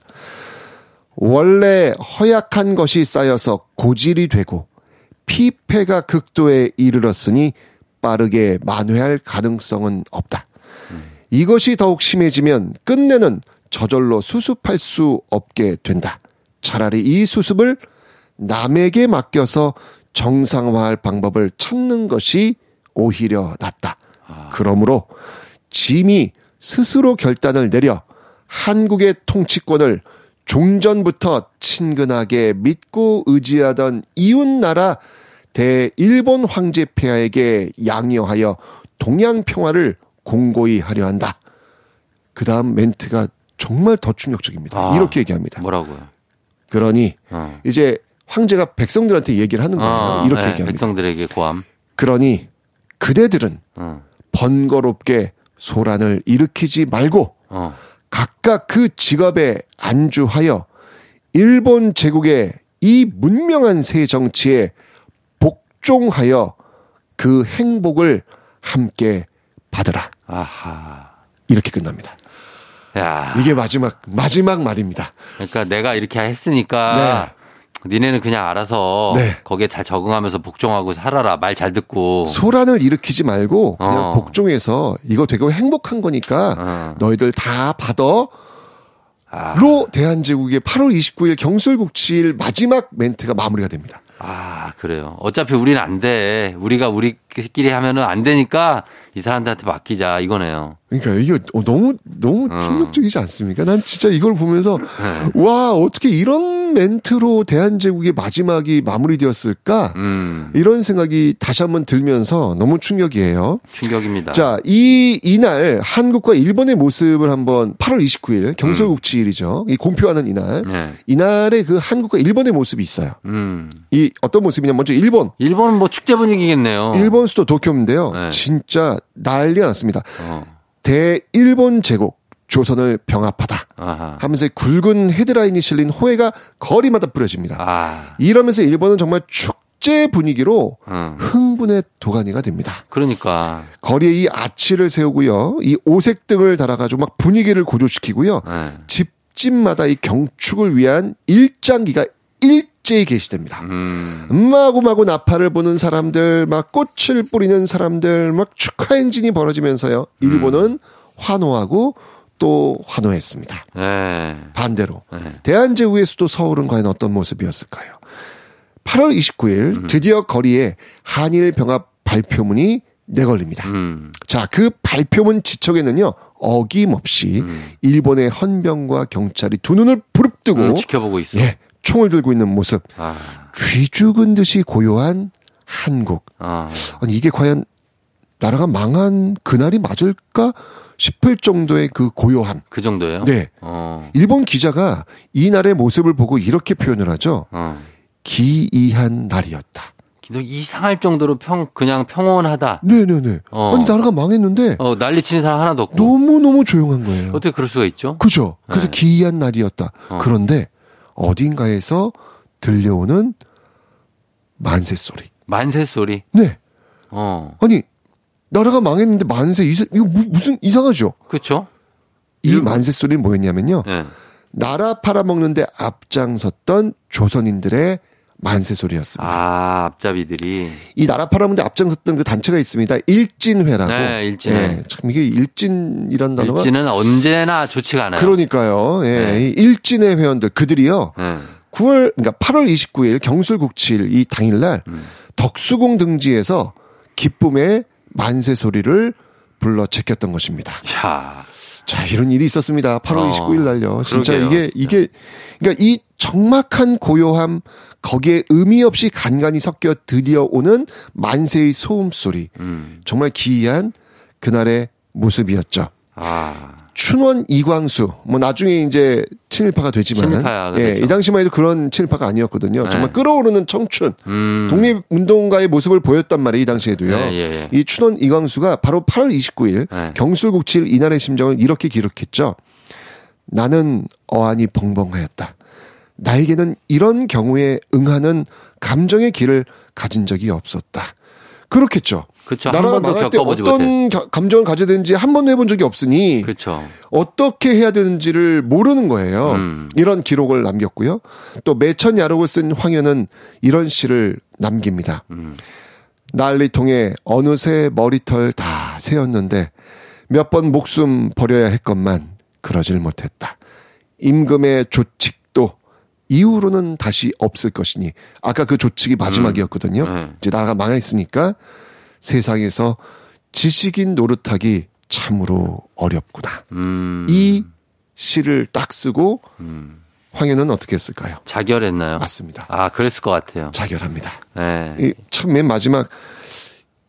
원래 허약한 것이 쌓여서 고질이 되고 피폐가 극도에 이르렀으니 빠르게 만회할 가능성은 없다. 음. 이것이 더욱 심해지면 끝내는 저절로 수습할 수 없게 된다. 차라리 이 수습을 남에게 맡겨서 정상화할 방법을 찾는 것이 오히려 낫다. 아. 그러므로 짐이 스스로 결단을 내려 한국의 통치권을 종전부터 친근하게 믿고 의지하던 이웃나라 대일본 황제 폐하에게 양요하여 동양 평화를 공고히 하려 한다. 그 다음 멘트가 정말 더 충격적입니다. 아, 이렇게 얘기합니다. 뭐라고요? 그러니 어. 이제 황제가 백성들한테 얘기를 하는 거예요. 어, 이렇게 네, 얘기합니다. 백성들에게 고함. 그러니 그대들은 어. 번거롭게 소란을 일으키지 말고 어. 각각 그 직업에 안주하여 일본 제국의 이 문명한 새 정치에 복종하여 그 행복을 함께 받으라. 아하. 이렇게 끝납니다. 야. 이게 마지막 마지막 말입니다. 그러니까 내가 이렇게 했으니까 네. 니네는 그냥 알아서 네. 거기에 잘 적응하면서 복종하고 살아라 말 잘 듣고 소란을 일으키지 말고 그냥 어. 복종해서 이거 되게 행복한 거니까 어. 너희들 다 받아 아. 로 대한제국의 8월 29일 경술국치일 마지막 멘트가 마무리가 됩니다. 아, 그래요. 어차피 우리는 안 돼. 우리가 우리끼리 하면은 안 되니까 이 사람들한테 맡기자 이거네요. 그러니까 이게 너무 너무 어. 충격적이지 않습니까? 난 진짜 이걸 보면서 네. 와 어떻게 이런 멘트로 대한제국의 마지막이 마무리되었을까 음. 이런 생각이 다시 한번 들면서 너무 충격이에요. 충격입니다. 자, 이 이날 한국과 일본의 모습을 한번 8월 29일 경설국치일이죠. 음. 이 공표하는 이날 네. 이날에 그 한국과 일본의 모습이 있어요. 음. 이 어떤 모습이냐 먼저 일본. 일본은 뭐 축제 분위기겠네요. 일본 수도 도쿄인데요. 네. 진짜 난리가 났습니다. 어. 대일본 제국 조선을 병합하다 아하. 하면서 굵은 헤드라인이 실린 호해가 거리마다 뿌려집니다. 아. 이러면서 일본은 정말 축제 분위기로 음. 흥분의 도가니가 됩니다. 그러니까 거리에 이 아치를 세우고요, 이 오색 등을 달아가지고 막 분위기를 고조시키고요, 네. 집집마다 이 경축을 위한 일장기가 일 일제히 게시됩니다. 음. 마구마구 나팔을 보는 사람들, 막 꽃을 뿌리는 사람들, 막 축하 행진이 벌어지면서요. 일본은 음. 환호하고 또 환호했습니다. 네. 반대로 네. 대한제국의 수도 서울은 과연 어떤 모습이었을까요? 8월 29일 음. 드디어 거리에 한일 병합 발표문이 내걸립니다. 음. 자, 그 발표문 지척에는요, 어김없이 음. 일본의 헌병과 경찰이 두 눈을 부릅뜨고 음, 지켜보고 있어. 예, 총을 들고 있는 모습. 아. 쥐 죽은 듯이 고요한 한국. 아. 아니, 이게 과연 나라가 망한 그날이 맞을까 싶을 정도의 그 고요함. 그 정도예요? 네. 어. 일본 기자가 이 날의 모습을 보고 이렇게 표현을 하죠. 어. 기이한 날이었다. 이상할 정도로 평 그냥 평온하다. 네네네. 어. 아니 나라가 망했는데 어, 난리 치는 사람 하나도 없고 너무 너무 조용한 거예요. 어떻게 그럴 수가 있죠? 그죠. 그래서 네. 기이한 날이었다. 어. 그런데 어딘가에서 들려오는 만세 소리. 만세 소리? 네. 어. 아니, 나라가 망했는데 만세, 이거 무슨 이상하죠? 그렇죠. 이 만세 소리는 뭐였냐면요. 네. 나라 팔아먹는데 앞장섰던 조선인들의 만세 소리였습니다. 아, 앞잡이들이. 이 나라 팔아문데 앞장섰던 그 단체가 있습니다. 일진회라고. 네, 일진회. 예, 참 이게 일진이란 단어가. 일진은 언제나 좋지가 않아요. 그러니까요. 예. 네. 일진회 회원들, 그들이요. 네. 9월, 그러니까 8월 29일 경술국칠 이 당일날 음. 덕수궁 등지에서 기쁨의 만세 소리를 불러 제꼈던 것입니다. 야. 자, 이런 일이 있었습니다. 8월 어, 29일 날요. 진짜 그러게요, 이게, 진짜. 이게, 그러니까 이 적막한 고요함, 거기에 의미 없이 간간히 섞여 들려오는 만세의 소음 소리. 음. 정말 기이한 그날의 모습이었죠. 아. 춘원 이광수 뭐 나중에 이제 친일파가 되지만 친일파야, 예, 이 당시만 해도 그런 친일파가 아니었거든요. 네. 정말 끌어오르는 청춘 음. 독립 운동가의 모습을 보였단 말이에요. 이 당시에도요. 네, 예, 예. 이 춘원 이광수가 바로 8월 29일 네. 경술국칠 이날의 심정을 이렇게 기록했죠. 나는 어안이 벙벙하였다. 나에게는 이런 경우에 응하는 감정의 길을 가진 적이 없었다. 그렇겠죠. 그렇죠. 나라가 망할 때 어떤 못해. 감정을 가져야 되는지 한 번도 해본 적이 없으니 그렇죠. 어떻게 해야 되는지를 모르는 거예요. 음. 이런 기록을 남겼고요. 또 매천 야록을 쓴 황현은 이런 시를 남깁니다. 음. 난리통에 어느새 머리털 다 세었는데 몇 번 목숨 버려야 했건만 그러질 못했다. 임금의 조칙도 이후로는 다시 없을 것이니 아까 그 조칙이 마지막이었거든요. 음. 네. 이제 나라가 망했으니까 세상에서 지식인 노릇하기 참으로 어렵구나. 음. 이 시를 딱 쓰고 음. 황현은 어떻게 했을까요? 자결했나요? 맞습니다. 아, 그랬을 것 같아요. 자결합니다. 네. 참맨 마지막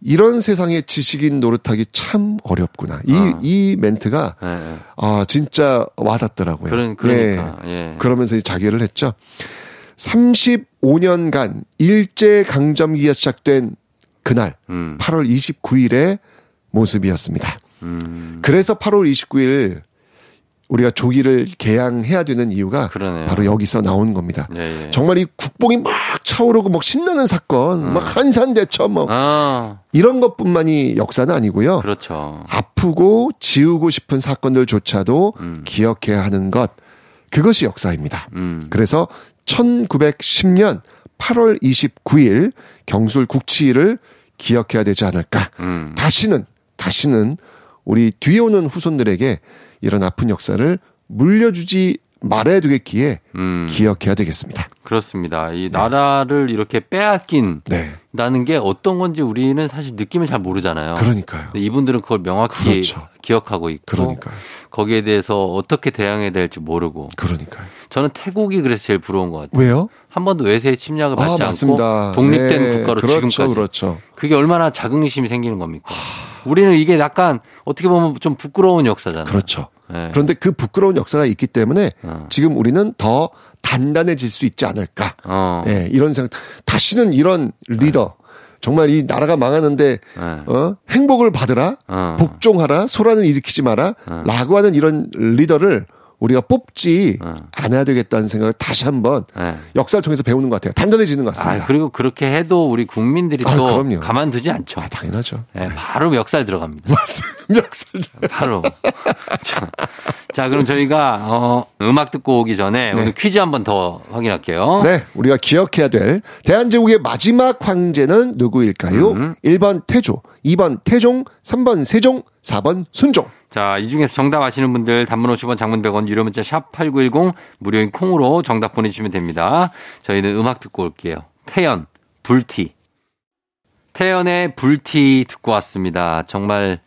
이런 세상에 지식인 노릇하기 참 어렵구나. 이, 어. 이 멘트가, 네. 아, 진짜 와닿더라고요. 그런, 그러니까. 예. 예. 그러면서 자결을 했죠. 35년간 일제강점기가 시작된 그날 음. 8월 29일의 모습이었습니다. 음. 그래서 8월 29일 우리가 조기를 개항해야 되는 이유가 그러네요. 바로 여기서 나온 겁니다. 예, 예. 정말 이 국뽕이 막 차오르고 막 신나는 사건, 음. 막 한산대첩 뭐 아. 이런 것뿐만이 역사는 아니고요. 그렇죠. 아프고 지우고 싶은 사건들조차도 음. 기억해야 하는 것 그것이 역사입니다. 음. 그래서 1910년 8월 29일 경술 국치를 기억해야 되지 않을까. 음. 다시는 다시는 우리 뒤에 오는 후손들에게 이런 아픈 역사를 물려주지 말아야 되겠기에 음. 기억해야 되겠습니다. 그렇습니다. 이 네. 나라를 이렇게 빼앗긴 네. 게 어떤 건지 우리는 사실 느낌을 잘 모르잖아요. 그러니까요. 이분들은 그걸 명확히 그렇죠. 기억하고 있고 그러니까요. 거기에 대해서 어떻게 대응해야 될지 모르고. 그러니까요. 저는 태국이 그래서 제일 부러운 것 같아요. 왜요? 한 번도 외세의 침략을 아, 받지 아, 않고 독립된 네. 국가로 그렇죠, 지금까지. 그렇죠. 그게 얼마나 자긍심이 생기는 겁니까? 우리는 이게 약간 어떻게 보면 좀 부끄러운 역사잖아요. 그렇죠. 네. 그런데 그 부끄러운 역사가 있기 때문에 어. 지금 우리는 더 단단해질 수 있지 않을까. 어. 네, 이런 생각. 다시는 이런 리더. 네. 정말 이 나라가 망하는데 네. 어? 행복을 받으라, 어. 복종하라, 소란을 일으키지 마라, 어. 라고 하는 이런 리더를 우리가 뽑지 어. 않아야 되겠다는 생각을 다시 한번 네. 역사를 통해서 배우는 것 같아요. 단단해지는 것 같습니다. 아, 그리고 그렇게 해도 우리 국민들이 아, 또 그럼요. 가만두지 않죠. 아, 당연하죠. 네, 바로 멱살 들어갑니다. [LAUGHS] 멱살. 바로. [LAUGHS] 자, 자, 그럼 저희가 어, 음악 듣고 오기 전에 네. 오늘 퀴즈 한번 더 확인할게요. 네, 우리가 기억해야 될 대한제국의 마지막 황제는 누구일까요? 음. 1번 태조, 2번 태종, 3번 세종, 4번 순종. 자, 이 중에서 정답 아시는 분들 단문 50원, 장문 100원, 유료 문자 샵 8910 무료인 콩으로 정답 보내주시면 됩니다. 저희는 음악 듣고 올게요. 태연, 불티. 태연의 불티 듣고 왔습니다. 정말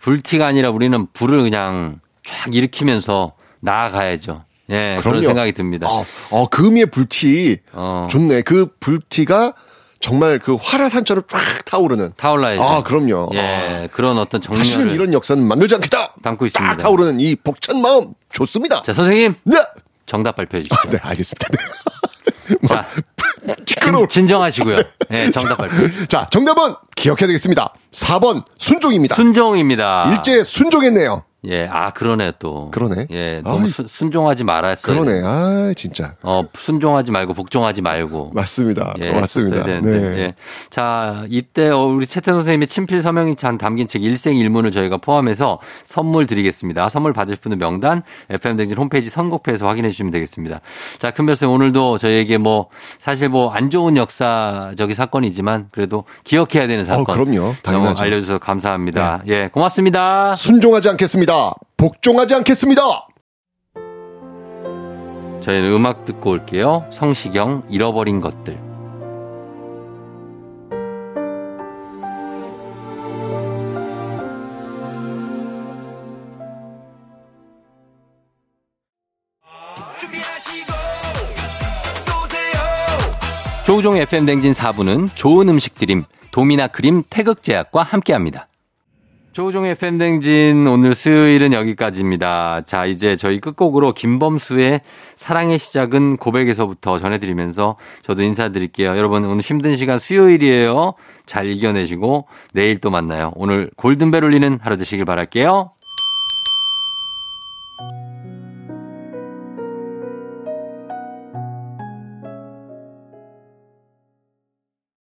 불티가 아니라 우리는 불을 그냥 쫙 일으키면서 나아가야죠. 예, 그런 생각이 듭니다. 어, 어, 그 의미의 불티. 어. 좋네. 그 불티가 정말 그 화라산처럼 쫙 타오르는. 타올라야죠. 아, 그럼요. 예, 그런 어떤 정렬을. 다시는 이런 역사는 만들지 않겠다. 담고 있습니다. 딱 타오르는 이 벅찬 마음 좋습니다. 자, 선생님. 네. 정답 발표해 주시죠. 아, 네, 알겠습니다. 네. [LAUGHS] 자, 진, 진정하시고요. 네, 정답 발표. 자, 정답은 기억해야 되겠습니다. 4번 순종입니다. 순종입니다. 일제 순종했네요. 예, 아 그러네 또. 그러네. 예, 너무 아이, 순종하지 말았어요. 그러네. 아 진짜. 어 순종하지 말고 복종하지 말고. 맞습니다. 예, 맞습니다. 네. 예. 자 이때 어, 우리 최태선 선생님의 친필 서명이 찬 담긴 책 일생일문을 저희가 포함해서 선물 드리겠습니다. 선물 받으실 분은 명단 FM 댕진 홈페이지 선곡표에서 확인해 주시면 되겠습니다. 자 큰별쌤 오늘도 저희에게 뭐 사실 뭐 안 좋은 역사적인 사건이지만 그래도 기억해야 되는 사건. 어, 그럼요. 당연하죠. 알려주셔서 감사합니다. 네. 예, 고맙습니다. 순종하지 않겠습니다. 복종하지 않겠습니다. 저희는 음악 듣고 올게요. 성시경 잃어버린 것들. 조우종 FM 댕진 4부는 좋은 음식 드림 도미나 크림 태극제약과 함께합니다. 조우종의 팬댕진 오늘 수요일은 여기까지입니다. 자, 이제 저희 끝곡으로 김범수의 사랑의 시작은 고백에서부터 전해드리면서 저도 인사드릴게요. 여러분 오늘 힘든 시간 수요일이에요. 잘 이겨내시고 내일 또 만나요. 오늘 골든벨 울리는 하루 되시길 바랄게요.